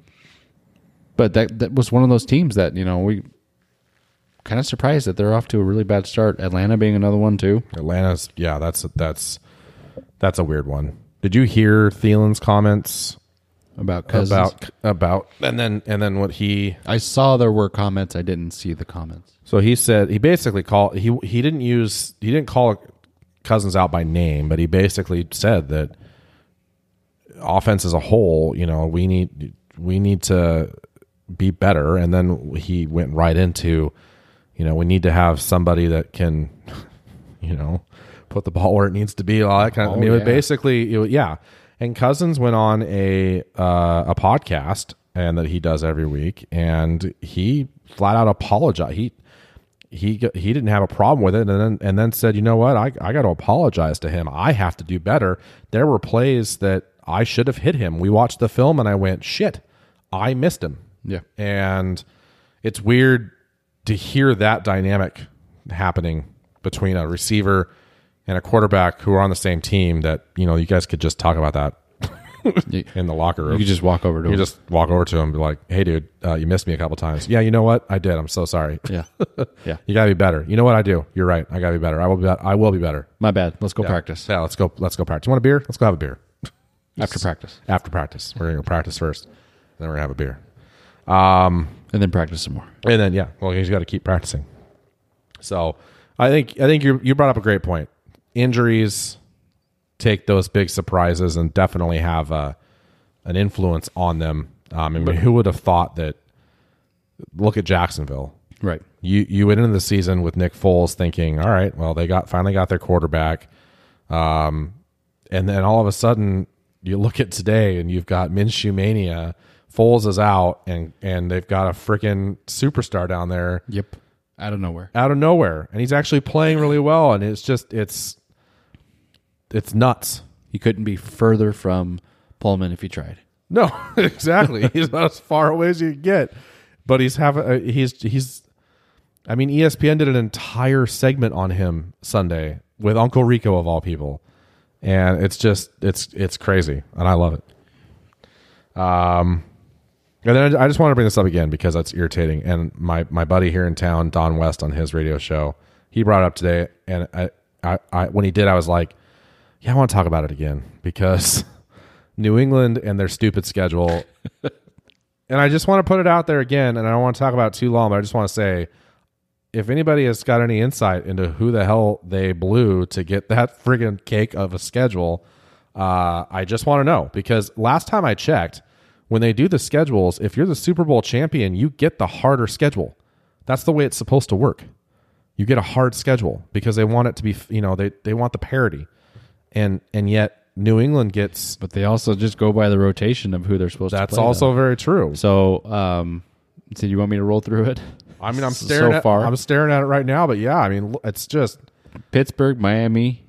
but that that was one of those teams that you know we kind of surprised that they're off to a really bad start. Atlanta being another one too. Atlanta's. Yeah, that's that's that's a weird one. Did you hear Thielen's comments About Cousins. about about and then and then what he I saw there were comments. I didn't see the comments. so he said he basically called he he didn't use he didn't call Cousins out by name, but he basically said that offense as a whole, you know, we need we need to be better, and then he went right into, you know, we need to have somebody that can, you know, put the ball where it needs to be, all that kind of. I Oh, mean, it yeah. basically, it yeah. And Cousins went on a uh, a podcast and that he does every week, and he flat out apologized. He he he didn't have a problem with it, and then and then said, you know what, I I got to apologize to him. I have to do better. There were plays that I should have hit him. We watched the film, and I went, shit, I missed him. Yeah. and it's weird to hear that dynamic happening between a receiver and a quarterback who are on the same team. That you know, you guys could just talk about that in the locker room. you could just walk over to him. You him. just walk over to him and be like, "Hey, dude, uh, you missed me a couple times. Yeah, you know what? I did. I'm so sorry. yeah, yeah. You gotta be better. You know what I do? You're right. I gotta be better. I will be. I will be better. My bad. Let's go Yeah. practice Yeah, let's go. Let's go practice. You want a beer? Let's go have a beer after practice, after practice. We're gonna go practice first, then we're gonna have a beer, um, and then practice some more. and then yeah, well, you got to keep practicing. So, I think I think you you brought up a great point. Injuries take those big surprises and definitely have a, an influence on them. Um, I mean, who would have thought that? Look at Jacksonville. Right. you you went into the season with Nick Foles thinking, all right, well they got finally got their quarterback, um, and then all of a sudden you look at today and you've got Minshew mania. Foles is out and and they've got a freaking superstar down there. Yep. out of nowhere. out of nowhere, and he's actually playing really well. And it's just it's it's nuts. He couldn't be further from Pullman if he tried. No, exactly. he's not as far away as you can get, but he's having uh, he's he's. I mean, ESPN did an entire segment on him Sunday with Uncle Rico of all people, and it's just it's it's crazy, and I love it. Um, and then I I just want to bring this up again because that's irritating. And my my buddy here in town, Don West, on his radio show, he brought it up today, and I, I, I when he did, I was like, yeah, I want to talk about it again because New England and their stupid schedule. and I just want to put it out there again, and I don't want to talk about it too long, but I just want to say if anybody has got any insight into who the hell they blew to get that friggin' cake of a schedule, uh, I just want to know because last time I checked, when they do the schedules, if you're the Super Bowl champion, you get the harder schedule. That's the way it's supposed to work. You get a hard schedule because they want it to be, you know, they, they want the parity. And and yet New England gets But they also just go by the rotation of who they're supposed to be. that's play. also though. very true. So, um, so you want me to roll through it? I mean, I'm So staring at, far. I'm staring at it right now, but yeah, I mean, it's just Pittsburgh, Miami,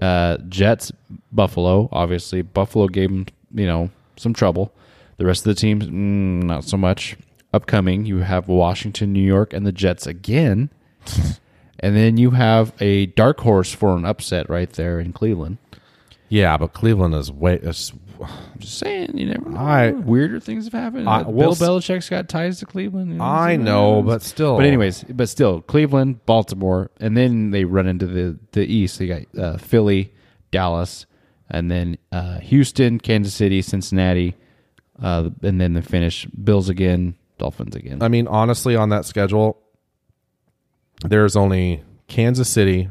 uh, Jets, Buffalo. Obviously, Buffalo gave them you know some trouble. The rest of the teams, mm, not so much. Upcoming, you have Washington, New York, and the Jets again, and then you have a dark horse for an upset right there in Cleveland. yeah, but Cleveland is way. Is, I'm Just saying, you never know. I- Weirder things have happened. I- Bill s- Belichick's got ties to Cleveland. you know, I know, but still. But anyways, but still, Cleveland, Baltimore, and then they run into the the East. They got uh, Philly, Dallas, and then uh, Houston, Kansas City, Cincinnati, uh, and then they finish Bills again, Dolphins again. I mean, honestly, on that schedule, there's only Kansas City,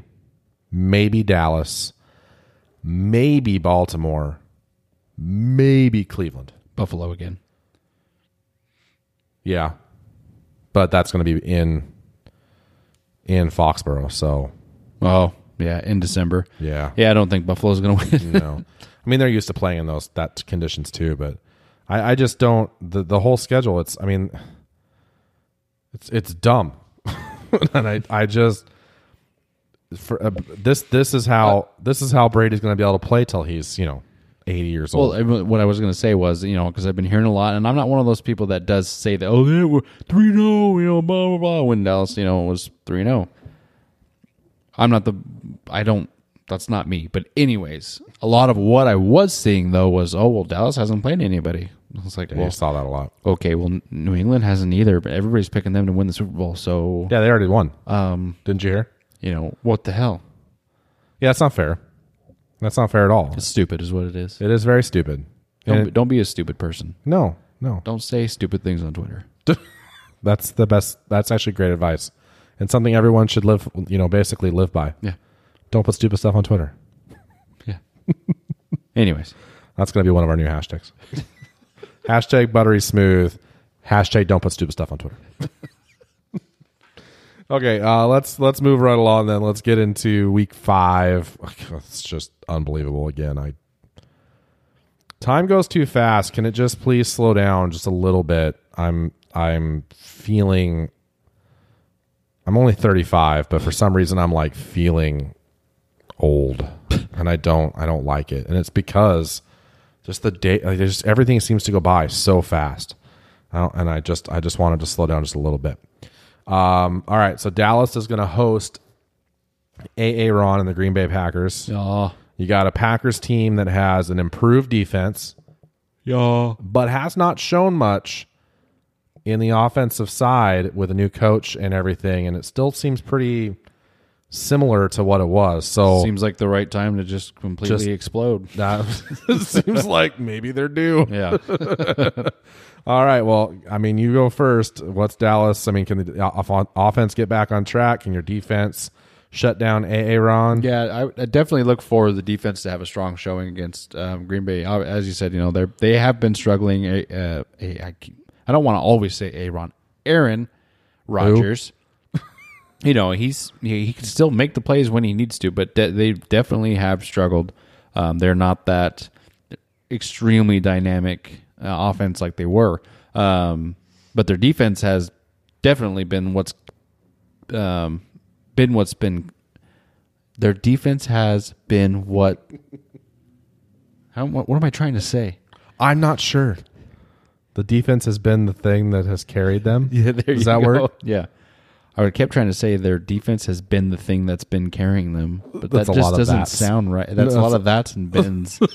maybe Dallas, maybe Baltimore, maybe Cleveland. Buffalo again. Yeah, but that's going to be in in Foxborough. So Oh yeah, in December. yeah, Yeah, I don't think Buffalo's going to win. no. I mean, they're used to playing in those that conditions too, but I, I just don't the the whole schedule. It's I mean, it's it's dumb, and I I just for uh, this this is how this is how Brady's going to be able to play till he's you know eighty years old. I- what I was going to say was, you know, because I've been hearing a lot, and I'm not one of those people that does say that, oh, yeah, we're 3 0, you know, blah, blah, blah, when Dallas, you know, was 3 0. I'm not the, I don't, that's not me. But, anyways, a lot of what I was seeing, though, was, oh, well, Dallas hasn't played anybody. I was like, Yeah, well, you saw that a lot. okay, well, New England hasn't either, but everybody's picking them to win the Super Bowl. So, Yeah, they already won. um, Didn't you hear? you know, what the hell? Yeah, that's not fair. That's not fair at all. It's stupid, is what it is. It is very stupid. Don't, And be- it- don't be a stupid person. no, no. Don't say stupid things on Twitter. That's the best. That's actually great advice, and something everyone should live. You know, basically live by. Yeah. Don't put stupid stuff on Twitter. Yeah. Anyways, That's going to be one of our new hashtags. Hashtag buttery smooth. Hashtag don't put stupid stuff on Twitter. okay, uh, let's let's move right along then. Let's get into week five. It's just unbelievable again. I time goes too fast. Can it just please slow down just a little bit? I'm I'm feeling. I'm only 35, but for some reason I'm like feeling old, and I don't I don't like it, and it's because just the day like just everything seems to go by so fast. I and i just i just wanted to slow down just a little bit. Um all right so dallas is going to host aa ron and the green bay packers. Yeah, you got a packers team that has an improved defense. Yeah. but has not shown much in the offensive side with a new coach and everything and it still seems pretty similar to what it was so Seems like the right time to just completely Just- explode. that seems like maybe they're due Yeah. All right. Well, I mean, you go first. What's Dallas? I mean, can the off- offense get back on track? Can your defense shut down Aaron? yeah, I, I definitely look for the defense to have a strong showing against um, Green Bay. As you said, you know they they have been struggling. A, uh, a, I, keep- I don't want to always say Aaron, Aaron Rodgers. You know he's he, he can still make the plays when he needs to, but de- they definitely have struggled. Um, they're not that extremely dynamic uh, offense like they were, um, but their defense has definitely been what's um, been what's been their defense has been what. How, what, what am I trying to say? I'm not sure. The defense has been the thing that has carried them. Yeah, there Does you that go. work? Yeah. I kept trying to say their defense has been the thing that's been carrying them, but That's that a just lot of doesn't that's. sound right. That's a lot of that's and bins.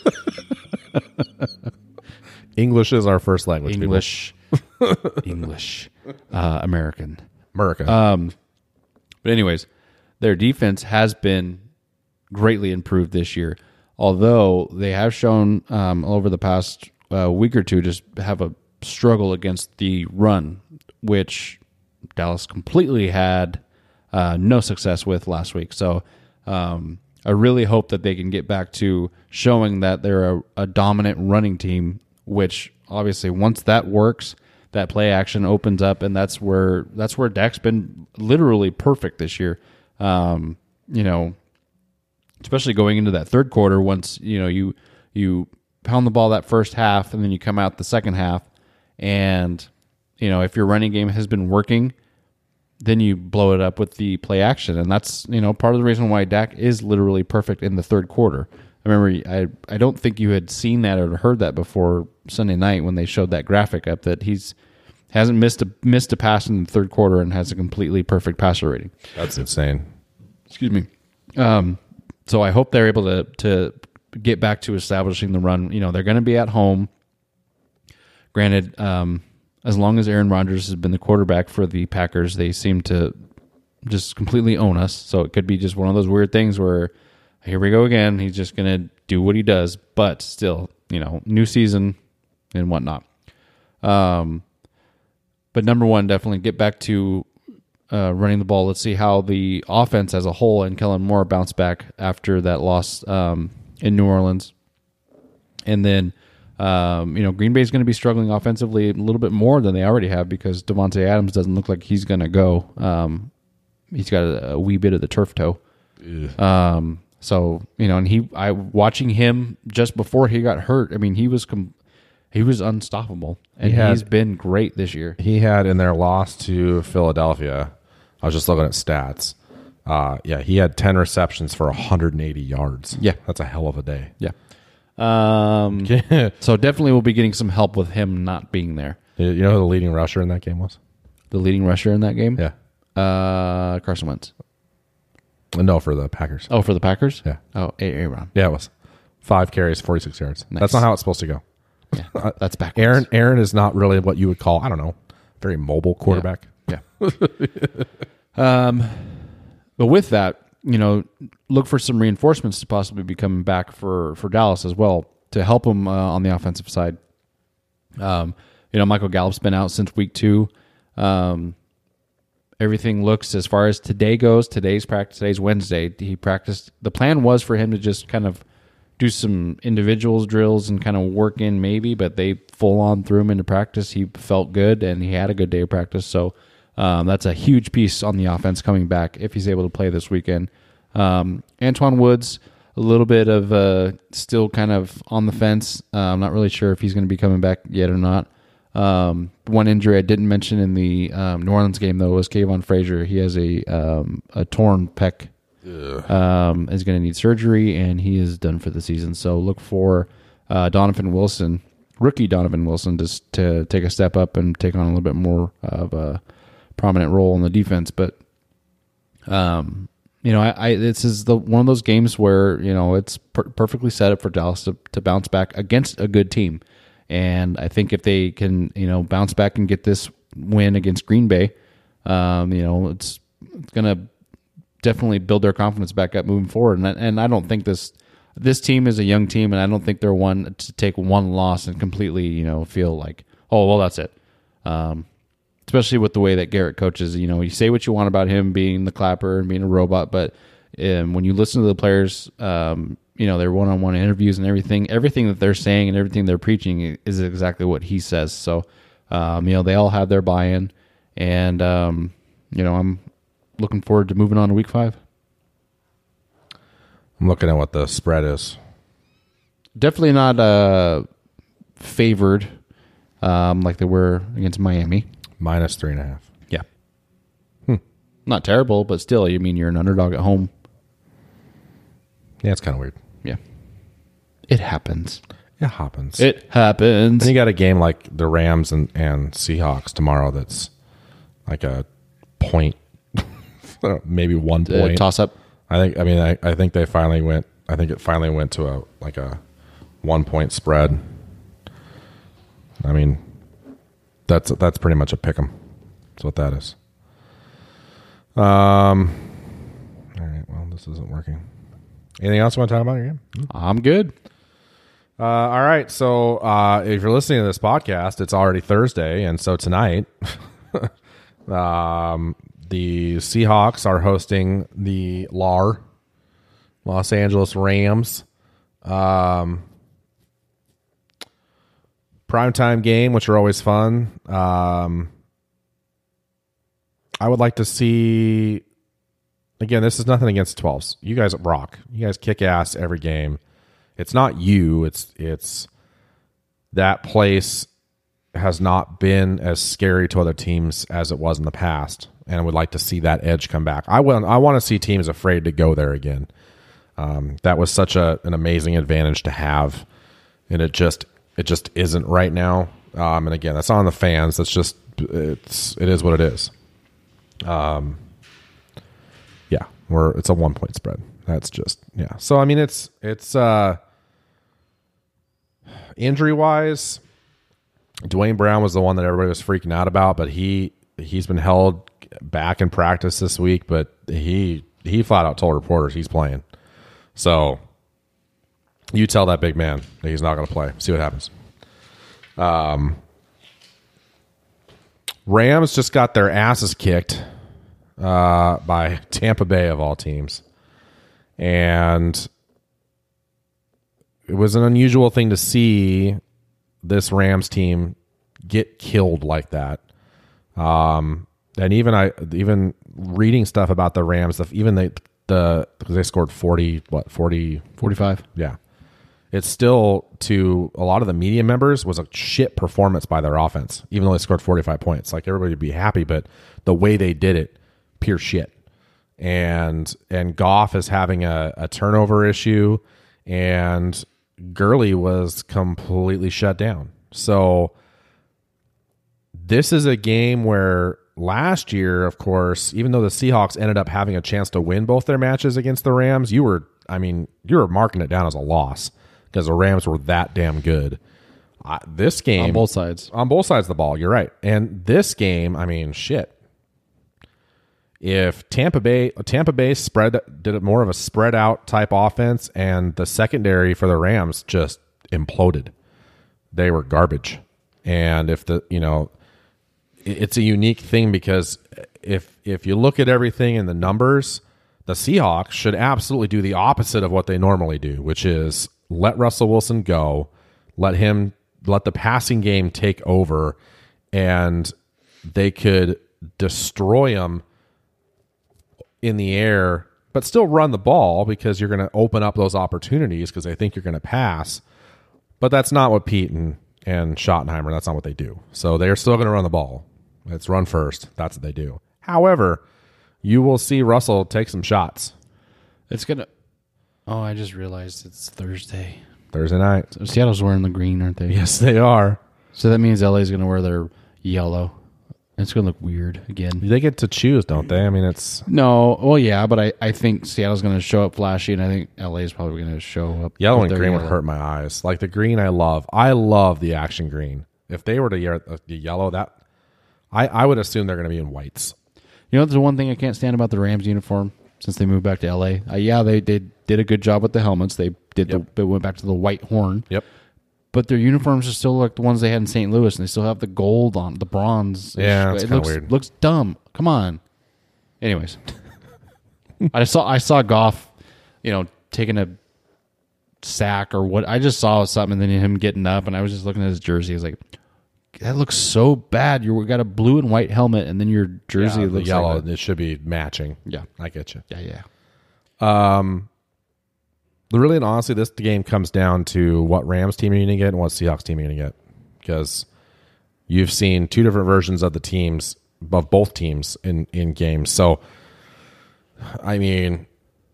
English is our first language. English, English, uh, American. America. Um, but anyways, their defense has been greatly improved this year. Although they have shown um, over the past uh, week or two just have a struggle against the run, which Dallas completely had uh, no success with last week. So um, I really hope that they can get back to showing that they're a, a dominant running team. Which obviously, once that works, that play action opens up, and that's where that's where Dak's been literally perfect this year. Um, you know, especially going into that third quarter once you know you you pound the ball that first half and then you come out the second half and you know if your running game has been working then you blow it up with the play action and that's you know part of the reason why Dak is literally perfect in the third quarter. I remember I I don't think you had seen that or heard that before Sunday night when they showed that graphic up that he's hasn't missed a missed a pass in the third quarter and has a completely perfect passer rating That's insane. excuse me. Um, so I hope they're able to to get back to establishing the run. You know, they're going to be at home. Granted, um, as long as Aaron Rodgers has been the quarterback for the Packers, they seem to just completely own us. So it could be just one of those weird things where here we go again. He's just going to do what he does, but still, you know, new season and whatnot. Um, but number one, definitely get back to uh, running the ball. Let's see how the offense as a whole and Kellen Moore bounce back after that loss um, in New Orleans. And then, um, you know, Green Bay is going to be struggling offensively a little bit more than they already have because Davante Adams doesn't look like he's going to go. Um, he's got a, a wee bit of the turf toe. Um, so you know, and he, I watching him just before he got hurt. I mean, he was com- he was unstoppable, and He he's been great this year. he had in their loss to Philadelphia. I was just looking at stats. Uh, yeah, he had 10 receptions for 180 yards. Yeah. That's a hell of a day. Yeah. Um, so definitely we'll be getting some help with him not being there. You know who the leading rusher in that game was? The leading rusher in that game, Yeah. uh, Carson Wentz. No, for the Packers. Oh, for the Packers, Yeah. Oh, Aaron. Yeah, it was. Five carries, 46 yards. Nice. That's not how it's supposed to go. Yeah, that's backwards. Aaron Aaron is not really what you would call, I don't know, very mobile quarterback. Yeah. um, but with that, you know, look for some reinforcements to possibly be coming back for for Dallas as well to help them uh, on the offensive side. Um, you know, Michael Gallup's been out since week two. Um, everything looks as far as today goes. Today's practice. Today's Wednesday. He practiced. The plan was for him to just kind of do some individuals drills and kind of work in maybe, but they full on threw him into practice. He felt good and he had a good day of practice. So um, that's a huge piece on the offense coming back if he's able to play this weekend. Um, Antwaun Woods, a little bit of uh, still kind of on the fence. Uh, I'm not really sure if he's going to be coming back yet or not. Um, one injury I didn't mention in the um, New Orleans game though was Kavon Frazier. He has a um, a torn pec um, is going to need surgery, and he is done for the season. So look for uh, Donovan Wilson, rookie Donovan Wilson, just to take a step up and take on a little bit more of a prominent role in the defense. But um, you know, I, I this is the one of those games where you know it's per- perfectly set up for Dallas to, to bounce back against a good team, and I think if they can you know bounce back and get this win against Green Bay, um, you know it's it's gonna definitely build their confidence back up moving forward. And I, and I don't think this this team is a young team, and I don't think they're one to take one loss and completely you know feel like oh well that's it. Um, especially with the way that Garrett coaches. You know, you say what you want about him being the clapper and being a robot, but um, when you listen to the players, um, you know, their one-on-one interviews and everything, everything that they're saying and everything they're preaching is exactly what he says. So, um, you know, they all have their buy-in, and um, you know, I'm looking forward to moving on to Week Five. I'm looking at what the spread is. Definitely not uh, favored um, like they were against Miami. Minus three and a half. Yeah. Not terrible, but still, you mean you're an underdog at home. Yeah, it's kind of weird. Yeah. It happens. It happens. It happens. Then you got a game like the Rams and, and Seahawks tomorrow that's like a point, maybe one Uh, point. toss up. I think. I mean, I, I think they finally went. I think it finally went to a like a one point spread. I mean, that's that's pretty much a pick 'em. That's what that is. Um. All right. Well, this isn't working. Anything else you want to talk about your game? I'm good. Uh, all right. So uh, if you're listening to this podcast, it's already Thursday, and so tonight, um, the Seahawks are hosting the LAR, Los Angeles Rams, um, primetime game, which are always fun. Um, I would like to see. Again, this is nothing against 12s. You guys rock. You guys kick ass every game it's not you it's it's that place has not been as scary to other teams as it was in the past and I would like to see that edge come back. I want I want to see teams afraid to go there again. Um, that was such a an amazing advantage to have and it just it just isn't right now. Um, and again, that's on the fans. That's just it's it is what it is. Um, yeah, we're it's a one point spread. That's just yeah. So I mean, it's it's uh injury wise. Duane Brown was the one that everybody was freaking out about, but he he's been held back in practice this week. But he he flat out told reporters he's playing. So you tell that big man that he's not going to play. See what happens. Um, Rams just got their asses kicked uh, by Tampa Bay of all teams, and it was an unusual thing to see this Rams team get killed like that. Um, and even I, even reading stuff about the Rams, even they the because they scored forty, what 40, 45. yeah. It's still to a lot of the media members was a shit performance by their offense, even though they scored 45 points. Like everybody would be happy, but the way they did it, pure shit. And and Goff is having a, a turnover issue, and Gurley was completely shut down. So this is a game where last year, of course, even though the Seahawks ended up having a chance to win both their matches against the Rams, you were, I mean, you were marking it down as a loss because the Rams were that damn good. Uh, this game On both sides. on both sides of the ball, you're right. And this game, I mean, shit. If Tampa Bay Tampa Bay spread did it more of a spread out type offense and the secondary for the Rams just imploded. They were garbage. And if the, you know, it's a unique thing because if if you look at everything in the numbers, the Seahawks should absolutely do the opposite of what they normally do, which is let Russell Wilson go, let him let the passing game take over, and they could destroy him in the air, but still run the ball because you're going to open up those opportunities because they think you're going to pass. But that's not what Pete and, and Schottenheimer, that's not what they do. So they're still going to run the ball. It's run first. That's what they do. However, you will see Russell take some shots It's gonna. Oh, I just realized it's Thursday. Thursday night. Seattle's wearing the green, aren't they? Yes, they are. So that means LA's gonna wear their yellow. It's gonna look weird again. They get to choose, don't they? I mean, it's No, well, yeah, but I, I think Seattle's gonna show up flashy, and I think LA's probably gonna show up. yellow with and their green would hurt my eyes. Like the green, I love. I love the action green. If they were to wear the yellow, that I, I would assume they're going to be in whites. You know, there's one thing I can't stand about the Rams uniform since they moved back to LA. Uh, yeah, they, they did a good job with the helmets. They did the, they went back to the white horn, Yep. but their uniforms are still like the ones they had in St. Louis, and they still have the gold on the bronze. Yeah, that's it looks weird. looks dumb. Come on. Anyways, I saw I saw Goff, you know, taking a sack or what. I just saw something, and then him getting up, and I was just looking at his jersey. I was like. That looks so bad. You got a blue and white helmet, and then your jersey Yeah, looks yellow. Like it should be matching. yeah, I get you. yeah, yeah. Um, Really and honestly, this game comes down to what Rams team you're going to get and what Seahawks team you're going to get. Because you've seen two different versions of the teams of both teams in in games. So, I mean,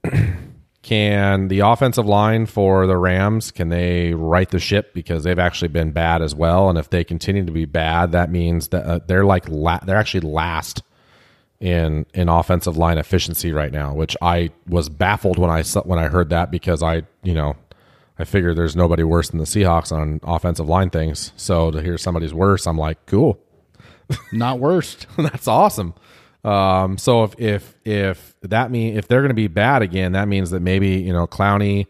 can the offensive line for the Rams can they right the ship because they've actually been bad as well? And if they continue to be bad, that means that uh, they're like la- they're actually last in in offensive line efficiency right now, which I was baffled when I when I heard that because I you know I figured there's nobody worse than the Seahawks on offensive line things. So to hear somebody's worse, I'm like, cool, Not worst. that's awesome. Um, so if if if that mean if they're going to be bad again, that means that maybe you know Clowney,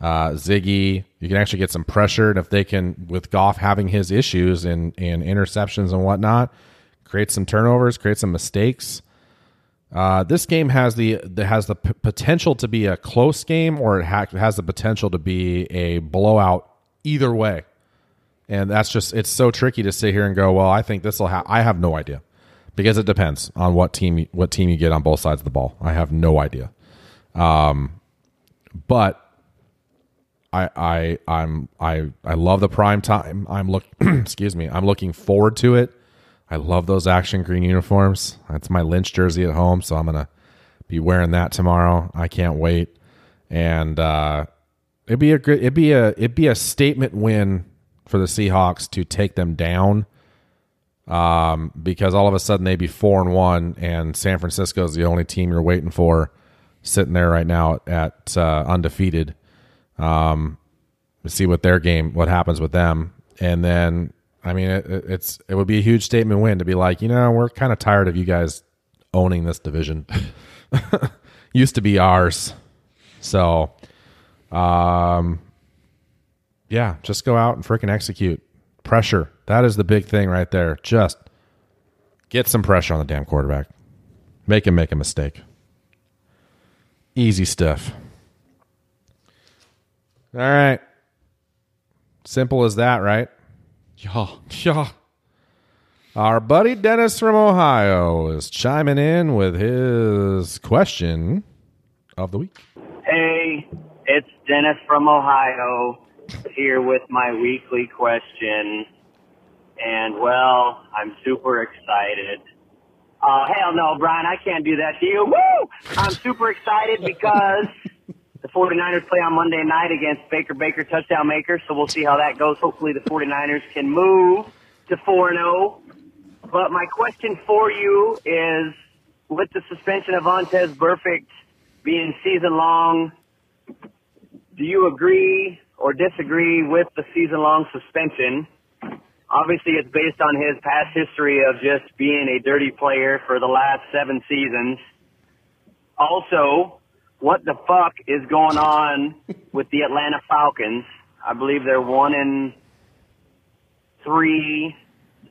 uh, Ziggy, you can actually get some pressure, and if they can with Goff having his issues and and interceptions and whatnot, create some turnovers, create some mistakes. Uh, this game has the, has the p- potential to be a close game, or it ha- has the potential to be a blowout. Either way, and that's just it's so tricky to sit here and go, well, I think this will have. I have no idea because it depends on what team what team you get on both sides of the ball. I have no idea. Um, but I I I'm I I love the prime time. I'm look excuse me. I'm looking forward to it. I love those action green uniforms. That's my Lynch jersey at home, so I'm gonna be wearing that tomorrow. I can't wait. And uh, it'd be a good it'd be a it'd be a statement win for the Seahawks to take them down. Um, because all of a sudden they'd be four and one, and San Francisco is the only team you're waiting for, sitting there right now at uh, undefeated. Um, see what their game, what happens with them, and then I mean, it, it- it's it would be a huge statement win to be like, you know, we're kind of tired of you guys owning this division. Used to be ours, so, um, yeah, just go out and freaking execute. Pressure. That is the big thing right there. Just get some pressure on the damn quarterback. Make him make a mistake. Easy stuff. All right. Simple as that, right? Yeah. Yeah. Our buddy Dennis from Ohio is chiming in with his question of the week. Hey, it's Dennis from Ohio here with my weekly question. And well, I'm super excited. Uh, hell no, Brian, I can't do that to you. Woo! I'm super excited because the 49ers play on Monday night against Baker Baker touchdown maker, so we'll see how that goes. Hopefully the 49ers can move to 4-0. But my question for you is, with the suspension of Vontaze Burfict being season long, do you agree or disagree with the season long suspension? Obviously, it's based on his past history of just being a dirty player for the last seven seasons. Also, what the fuck is going on with the Atlanta Falcons? I believe they're one in three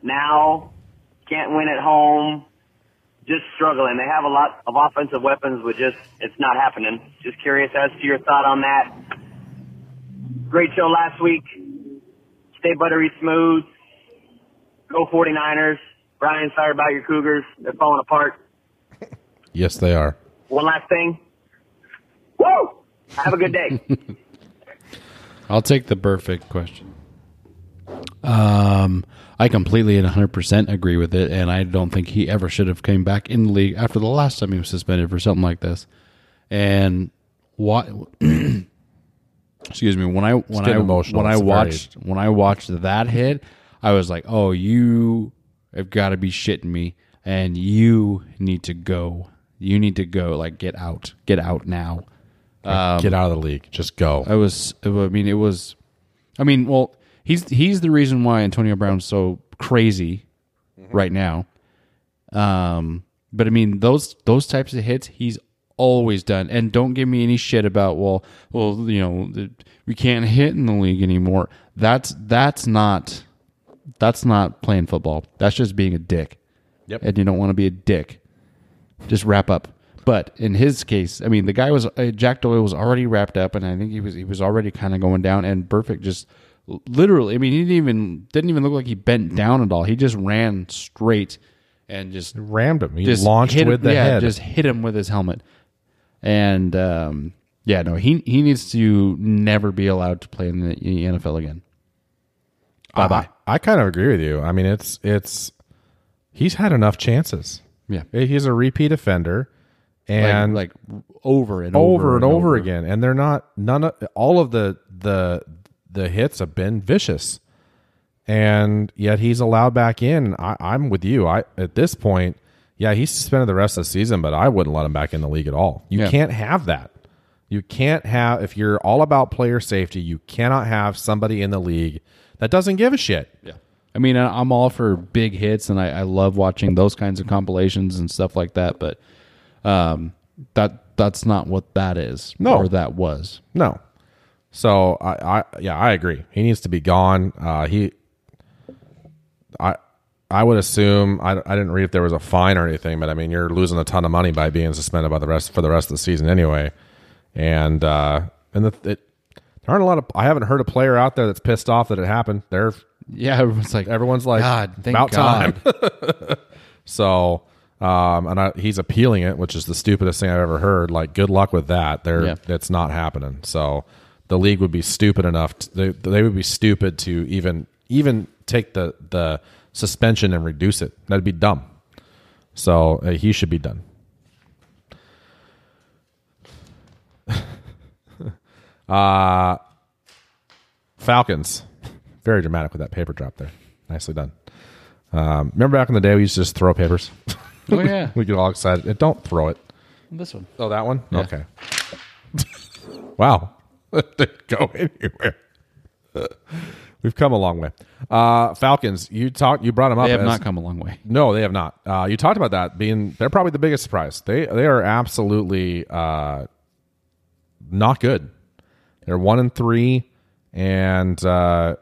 now. Can't win at home. Just struggling. They have a lot of offensive weapons, but just it's not happening. Just curious as to your thought on that. Great show last week. Stay buttery smooth. Go 49ers. Brian, sorry about your Cougars. They're falling apart. Yes, they are. One last thing. Woo! Have a good day. I'll take the perfect question. Um, I completely and 100% agree with it, and I don't think he ever should have came back in the league after the last time he was suspended for something like this. And what? excuse me. When I when I emotional. when I It's very- watched when I watched that hit, I was like, "Oh, you have got to be shitting me, and you need to go. You need to go. Like, get out, get out now." Get out of the league. Just go. I was. I mean, it was. I mean, well, he's he's the reason why Antonio Brown's so crazy right now. Um, but I mean, those those types of hits he's always done. And don't give me any shit about well, well, you know, we can't hit in the league anymore. That's that's not that's not playing football. That's just being a dick. Yep. And you don't want to be a dick. Just wrap up. But in his case, I mean, the guy was uh, Jack Doyle was already wrapped up, and I think he was he was already kind of going down. And Burfict just literally, I mean, he didn't even didn't even look like he bent down at all. He just ran straight and just Rammed him. He just launched hit with the yeah, head. just hit him with his helmet. And um, yeah, no, he he needs to never be allowed to play in the, in the NFL again. Bye bye. I, I kind of agree with you. I mean, it's it's he's had enough chances. Yeah. He's a repeat offender, and like, like over and over over, and over again, and they're not none of all of the the the hits have been vicious, and yet he's allowed back in. I, I'm with you. I at this point, yeah, he's suspended the rest of the season, but I wouldn't let him back in the league at all. You Yeah. can't have that. You can't have if you're all about player safety. You cannot have somebody in the league that doesn't give a shit. Yeah. I mean, I'm all for big hits, and I, I love watching those kinds of compilations and stuff like that. But um, that that's not what that is. No. or that was. No. So I, I yeah, I agree. He needs to be gone. Uh, he, I, I would assume I, I didn't read if there was a fine or anything, but I mean you're losing a ton of money by being suspended by the rest for the rest of the season anyway. And uh, and the, it, there aren't a lot of I haven't heard a player out there that's pissed off that it happened. They're Yeah, everyone's like, everyone's like God, thank about God. time. so um, and I, he's appealing it, which is the stupidest thing I've ever heard. Like, good luck with that. They're Yeah. it's not happening. So the league would be stupid enough. To, they they would be stupid to even even take the the suspension and reduce it. That'd be dumb. So uh, he should be done. uh Falcons. Very dramatic with that paper drop there. Nicely done. Um, remember back in the day we used to just throw papers? oh yeah, we get all excited. Uh, Don't throw it. this one. Oh, that one? Yeah. Okay. wow. Didn't go anywhere. We've come a long way. Uh, Falcons, you talked you brought them up They have as- not come a long way. no, they have not. Uh, you talked about that being they're probably the biggest surprise. They they are absolutely uh, not good. They're one and three, and uh,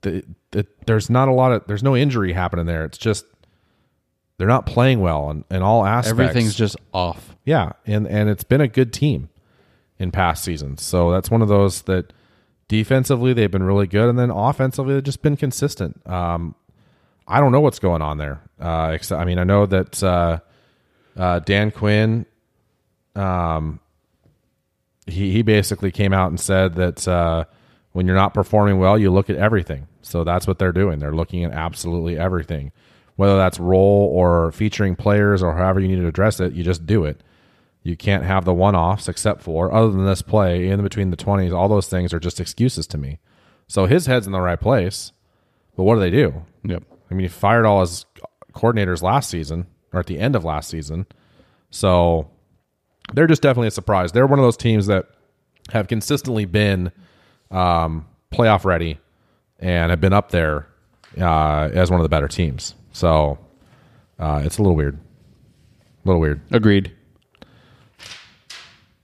the, the, there's not a lot of there's no injury happening there. It's just they're not playing well in, in all aspects. Everything's just off. Yeah, and and it's been a good team in past seasons. So that's one of those that defensively they've been really good, and then offensively they've just been consistent. Um, I don't know what's going on there. Uh, except, I mean, I know that uh, uh, Dan Quinn, um, he he basically came out and said that uh, when you're not performing well, you look at everything. So that's what they're doing. They're looking at absolutely everything, whether that's role or featuring players or however you need to address it. You just do it. You can't have the one offs except for other than this play in between the twenties. All those things are just excuses to me. So his head's in the right place, but what do they do? Yep. I mean, he fired all his coordinators last season or at the end of last season. So they're just definitely a surprise. They're one of those teams that have consistently been um, playoff ready and have been up there uh, as one of the better teams. So uh, it's a little weird. A little weird. Agreed.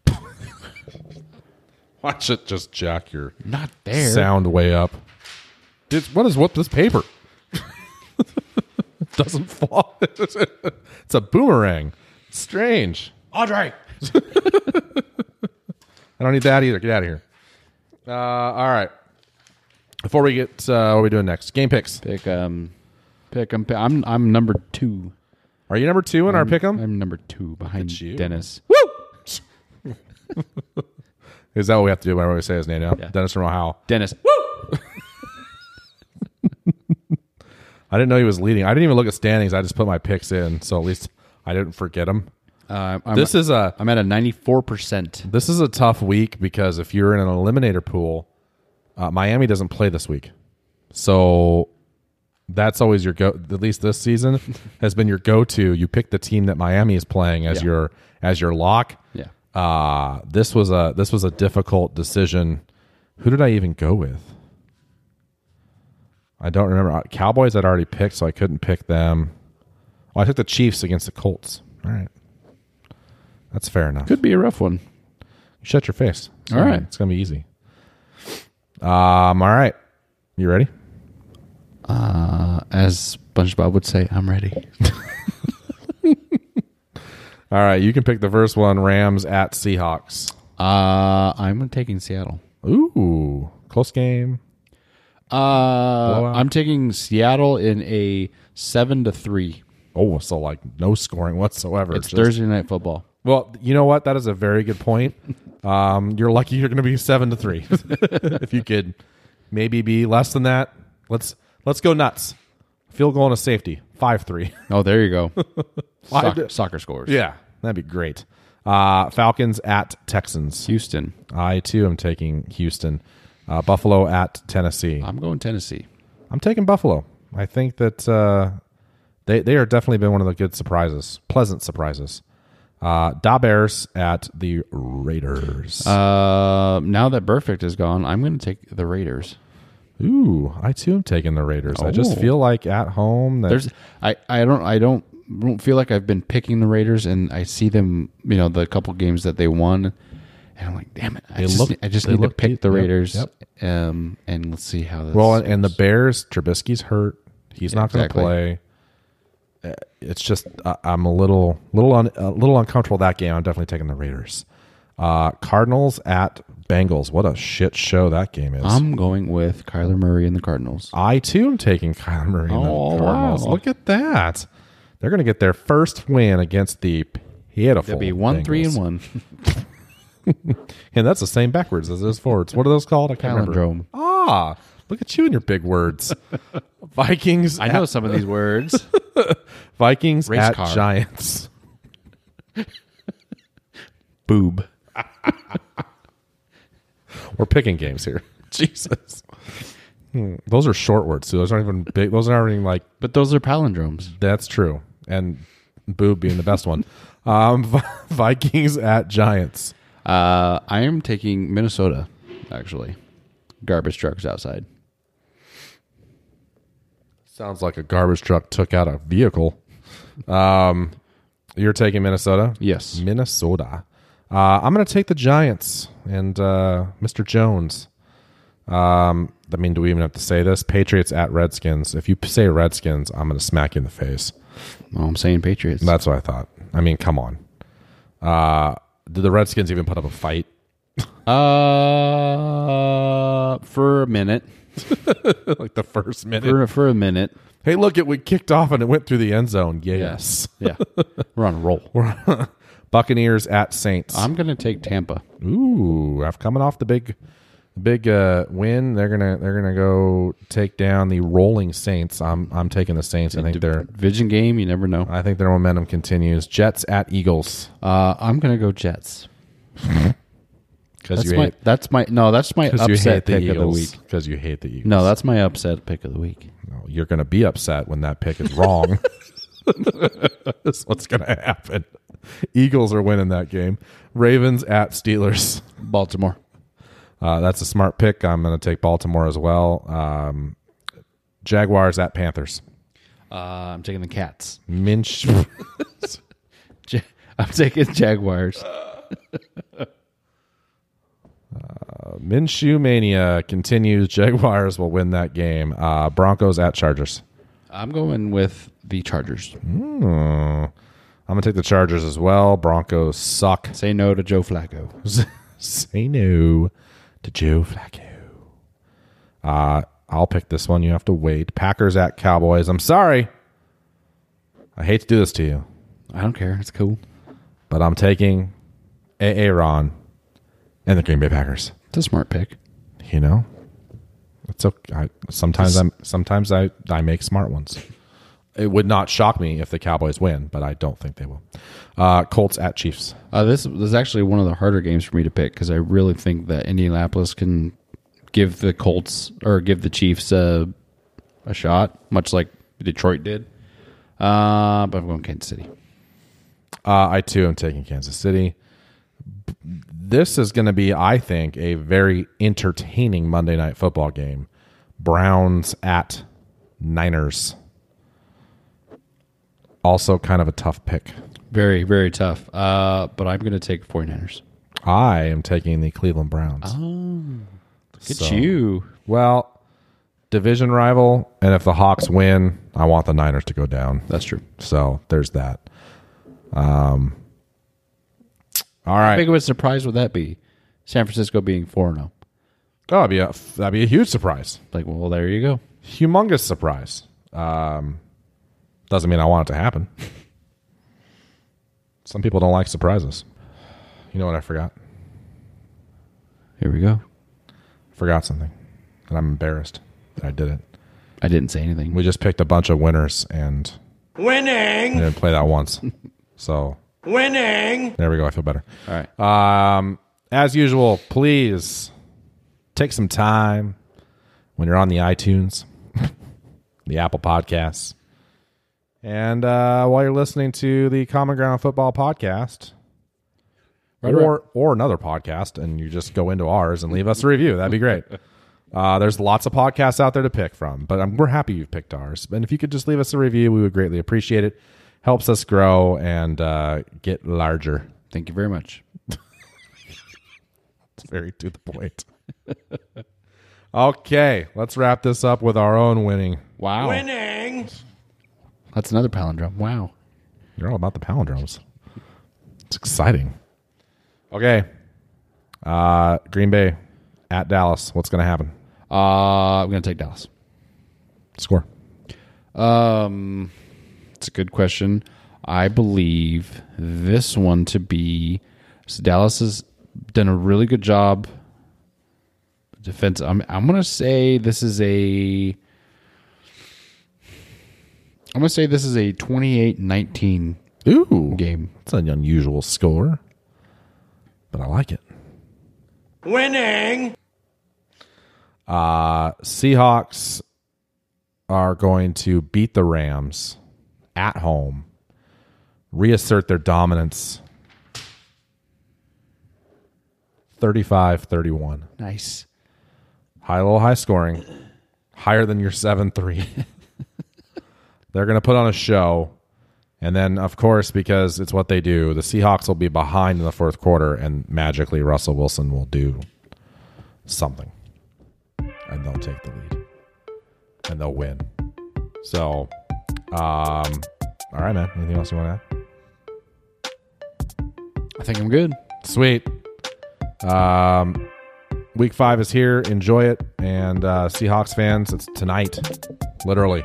Watch it just jack your Not there. sound way up. It's, what is what this paper? it Doesn't fall. it's a boomerang. Strange. Audrey. I don't need that either. Get out of here. Uh, all right. Before we get, uh, what are we doing next? Game picks. Pick um, pick 'em. I'm I'm number two. Are you number two in our pick 'em? I'm number two behind. Dennis. Is that what we have to do whenever we say his name now? Yeah. Dennis from Ohio. Dennis. Woo! I didn't know he was leading. I didn't even look at standings. I just put my picks in, so at least I didn't forget them. Uh, I'm, This is a I'm at a 94 percent. This is a tough week because if you're in an eliminator pool, uh, Miami doesn't play this week, so that's always your go. At least this season has been your go-to. You pick the team that Miami is playing as Yeah. your as your lock. Yeah. Uh this was a this was a difficult decision. Who did I even go with? I don't remember. Uh, Cowboys I'd already picked, so I couldn't pick them. Well, I took the Chiefs against the Colts. All right, that's fair enough. Could be a rough one. Shut your face. It's All gonna- right. It's going to be easy. Um, all right. You ready? Uh, as SpongeBob would say, I'm ready. All right. You can pick the first one Rams at Seahawks. Uh, I'm taking Seattle. Ooh. Close game. Uh, I'm taking Seattle in a seven to three. Oh, so like no scoring whatsoever. It's Just- Thursday night football. Well, you know what? That is a very good point. Um, you're lucky you're going to be seven to three. if you could maybe be less than that, let's let's go nuts. field goal and a safety. Five three. Oh, there you go. Soccer, soccer scores. yeah, that'd be great. Uh, Falcons at Texans. Houston. I too am taking Houston. Uh, Buffalo at Tennessee. I'm going Tennessee. I'm taking Buffalo. I think that uh, they they are definitely been one of the good surprises, pleasant surprises. Uh, Da Bears at the Raiders. Uh, now that Burfict is gone, I'm going to take the Raiders. Ooh, I too am taking the Raiders. I just Oh. feel like at home that There's I, I don't I don't don't feel like I've been picking the Raiders and I see them you know the couple games that they won and I'm like damn it I They just, look- I just need look to pick deep. the Raiders yep. um and let's see how this well, and, and the. Bears. Trubisky's hurt. He's Yeah, not going to exactly. play. Uh, It's just uh, I'm a little little un, a little uncomfortable that game. I'm definitely taking the Raiders. Uh, Cardinals at Bengals. What a shit show that game is. I'm going with Kyler Murray and the Cardinals. I too am taking Kyler Murray and Oh, the Cardinals. wow. Look at that. They're going to get their first win against the pitiful. They'll be one, three, and one. And that's the same backwards as it is forwards. What are those called? I can't remember. Palindrome. Ah, look at you and your big words. Vikings. I know at- some of these words. Vikings Race at car. Giants. Boob. We're picking games here. Jesus. Hmm, Those are short words too. Those aren't even big. Those aren't even like But those are palindromes. That's true. And boob being the best one. Um, Vikings at Giants. Uh, I am taking Minnesota, actually. Garbage trucks outside. Sounds like a garbage truck took out a vehicle. Um, you're taking Minnesota? Yes. Minnesota. Uh, I'm going to take the Giants and uh, Mr. Jones. Um, I mean, do we even have to say this? Patriots at Redskins. If you say Redskins, I'm going to smack you in the face. Well, I'm saying Patriots. That's what I thought. I mean, come on. Uh, did the Redskins even put up a fight? Uh, for a minute. like the first minute? For, for a minute. Hey, look, it we kicked off and it went through the end zone. Yes. Yeah. We're on a roll. Buccaneers at Saints. I'm going to take Tampa. Ooh, I've coming off the big, big uh, win. They're gonna they're gonna go take down the rolling Saints. I'm I'm taking the Saints. I think their Division game, you never know. I think their momentum continues. Jets at Eagles Uh, I'm going to go Jets. because That's you my, hate that's my, no, that's my upset pick of the Eagles week. because you hate the Eagles. No, that's my upset pick of the week. No, you're gonna be upset when that pick is wrong. That's what's gonna happen. Eagles are winning that game. Ravens at Steelers. Baltimore. Uh, that's a smart pick. I'm going to take Baltimore as well. Um, Jaguars at Panthers. Uh, I'm taking the Cats. Minch. Ja- I'm taking Jaguars. Minshew mania continues. Jaguars will win that game. Uh, Broncos at Chargers. I'm going with the Chargers. Hmm. I'm going to take the Chargers as well. Broncos suck. Say no to Joe Flacco. Say no to Joe Flacco. Uh, I'll pick this one. You have to wait. Packers at Cowboys. I'm sorry. I hate to do this to you. I don't care. It's cool. but I'm taking Aaron and the Green Bay Packers. It's a smart pick. You know, it's okay. I, sometimes I'm sometimes I I make smart ones. It would not shock me if the Cowboys win, but I don't think they will. Uh, Colts at Chiefs. Uh, this, this is actually one of the harder games for me to pick because I really think that Indianapolis can give the Colts or give the Chiefs a, a shot, much like Detroit did. Uh, but I'm going Kansas City. Uh, I too am taking Kansas City. This is going to be, I think, a very entertaining Monday night football game. Browns at Niners. Also, kind of a tough pick. Very, very tough. Uh, but I'm going to take 49ers. I am taking the Cleveland Browns. Good So- you. Well, division rival, and if the Hawks win, I want the Niners to go down. That's true. So there's that. Um, all How big of a surprise would that be? San Francisco being 4 0. Oh, that'd be a that'd be a huge surprise, Like, well, there you go. humongous surprise. Um, doesn't mean I want it to happen. Some people don't like surprises. You know what I forgot? Here we go. Forgot something, and I'm embarrassed that I did it. I didn't say anything. We just picked a bunch of winners and Winning! we didn't play that once. So Winning! there we go. I feel better. All right. Um, as usual, please take some time when you're on the iTunes, the Apple Podcasts, and uh, while you're listening to the Common Ground Football Podcast, Right, or or another podcast, and you just go into ours and leave us a review. That'd be great. Uh, there's lots of podcasts out there to pick from, but um, we're happy you've picked ours. And if you could just leave us a review, we would greatly appreciate it. Helps us grow and uh, get larger. Thank you very much. It's very to the point. okay, let's wrap this up with our own winning. Wow. Winning! That's another palindrome. Wow. You're all about the palindromes. It's exciting. Okay. Uh, Green Bay at Dallas. What's going to happen? Uh, I'm going to take Dallas. Score. Um, it's a good question. I believe this one to be so Dallas has done a really good job. Defense. I'm. I'm gonna say this is a. I'm gonna say this is a 28-19 Ooh. game. It's an unusual score, but I like it. Winning! Uh, Seahawks are going to beat the Rams at home, reassert their dominance 35 31. Nice. High, little high scoring, higher than your 7 3. They're going to put on a show. And then, of course, because it's what they do, the Seahawks will be behind in the fourth quarter, and magically Russell Wilson will do something. And they'll take the lead. And they'll win. So, um, all right, man. Anything else you want to add? I think I'm good. Sweet. Um, week five is here. Enjoy it. And uh, Seahawks fans, it's tonight, literally.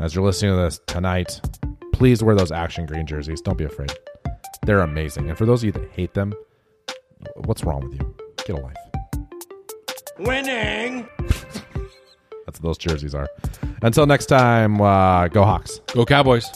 As you're listening to this tonight, please wear those action green jerseys. Don't be afraid. They're amazing. And for those of you that hate them, what's wrong with you? Get a life. Winning! That's what those jerseys are. Until next time, uh, go Hawks. Go Cowboys.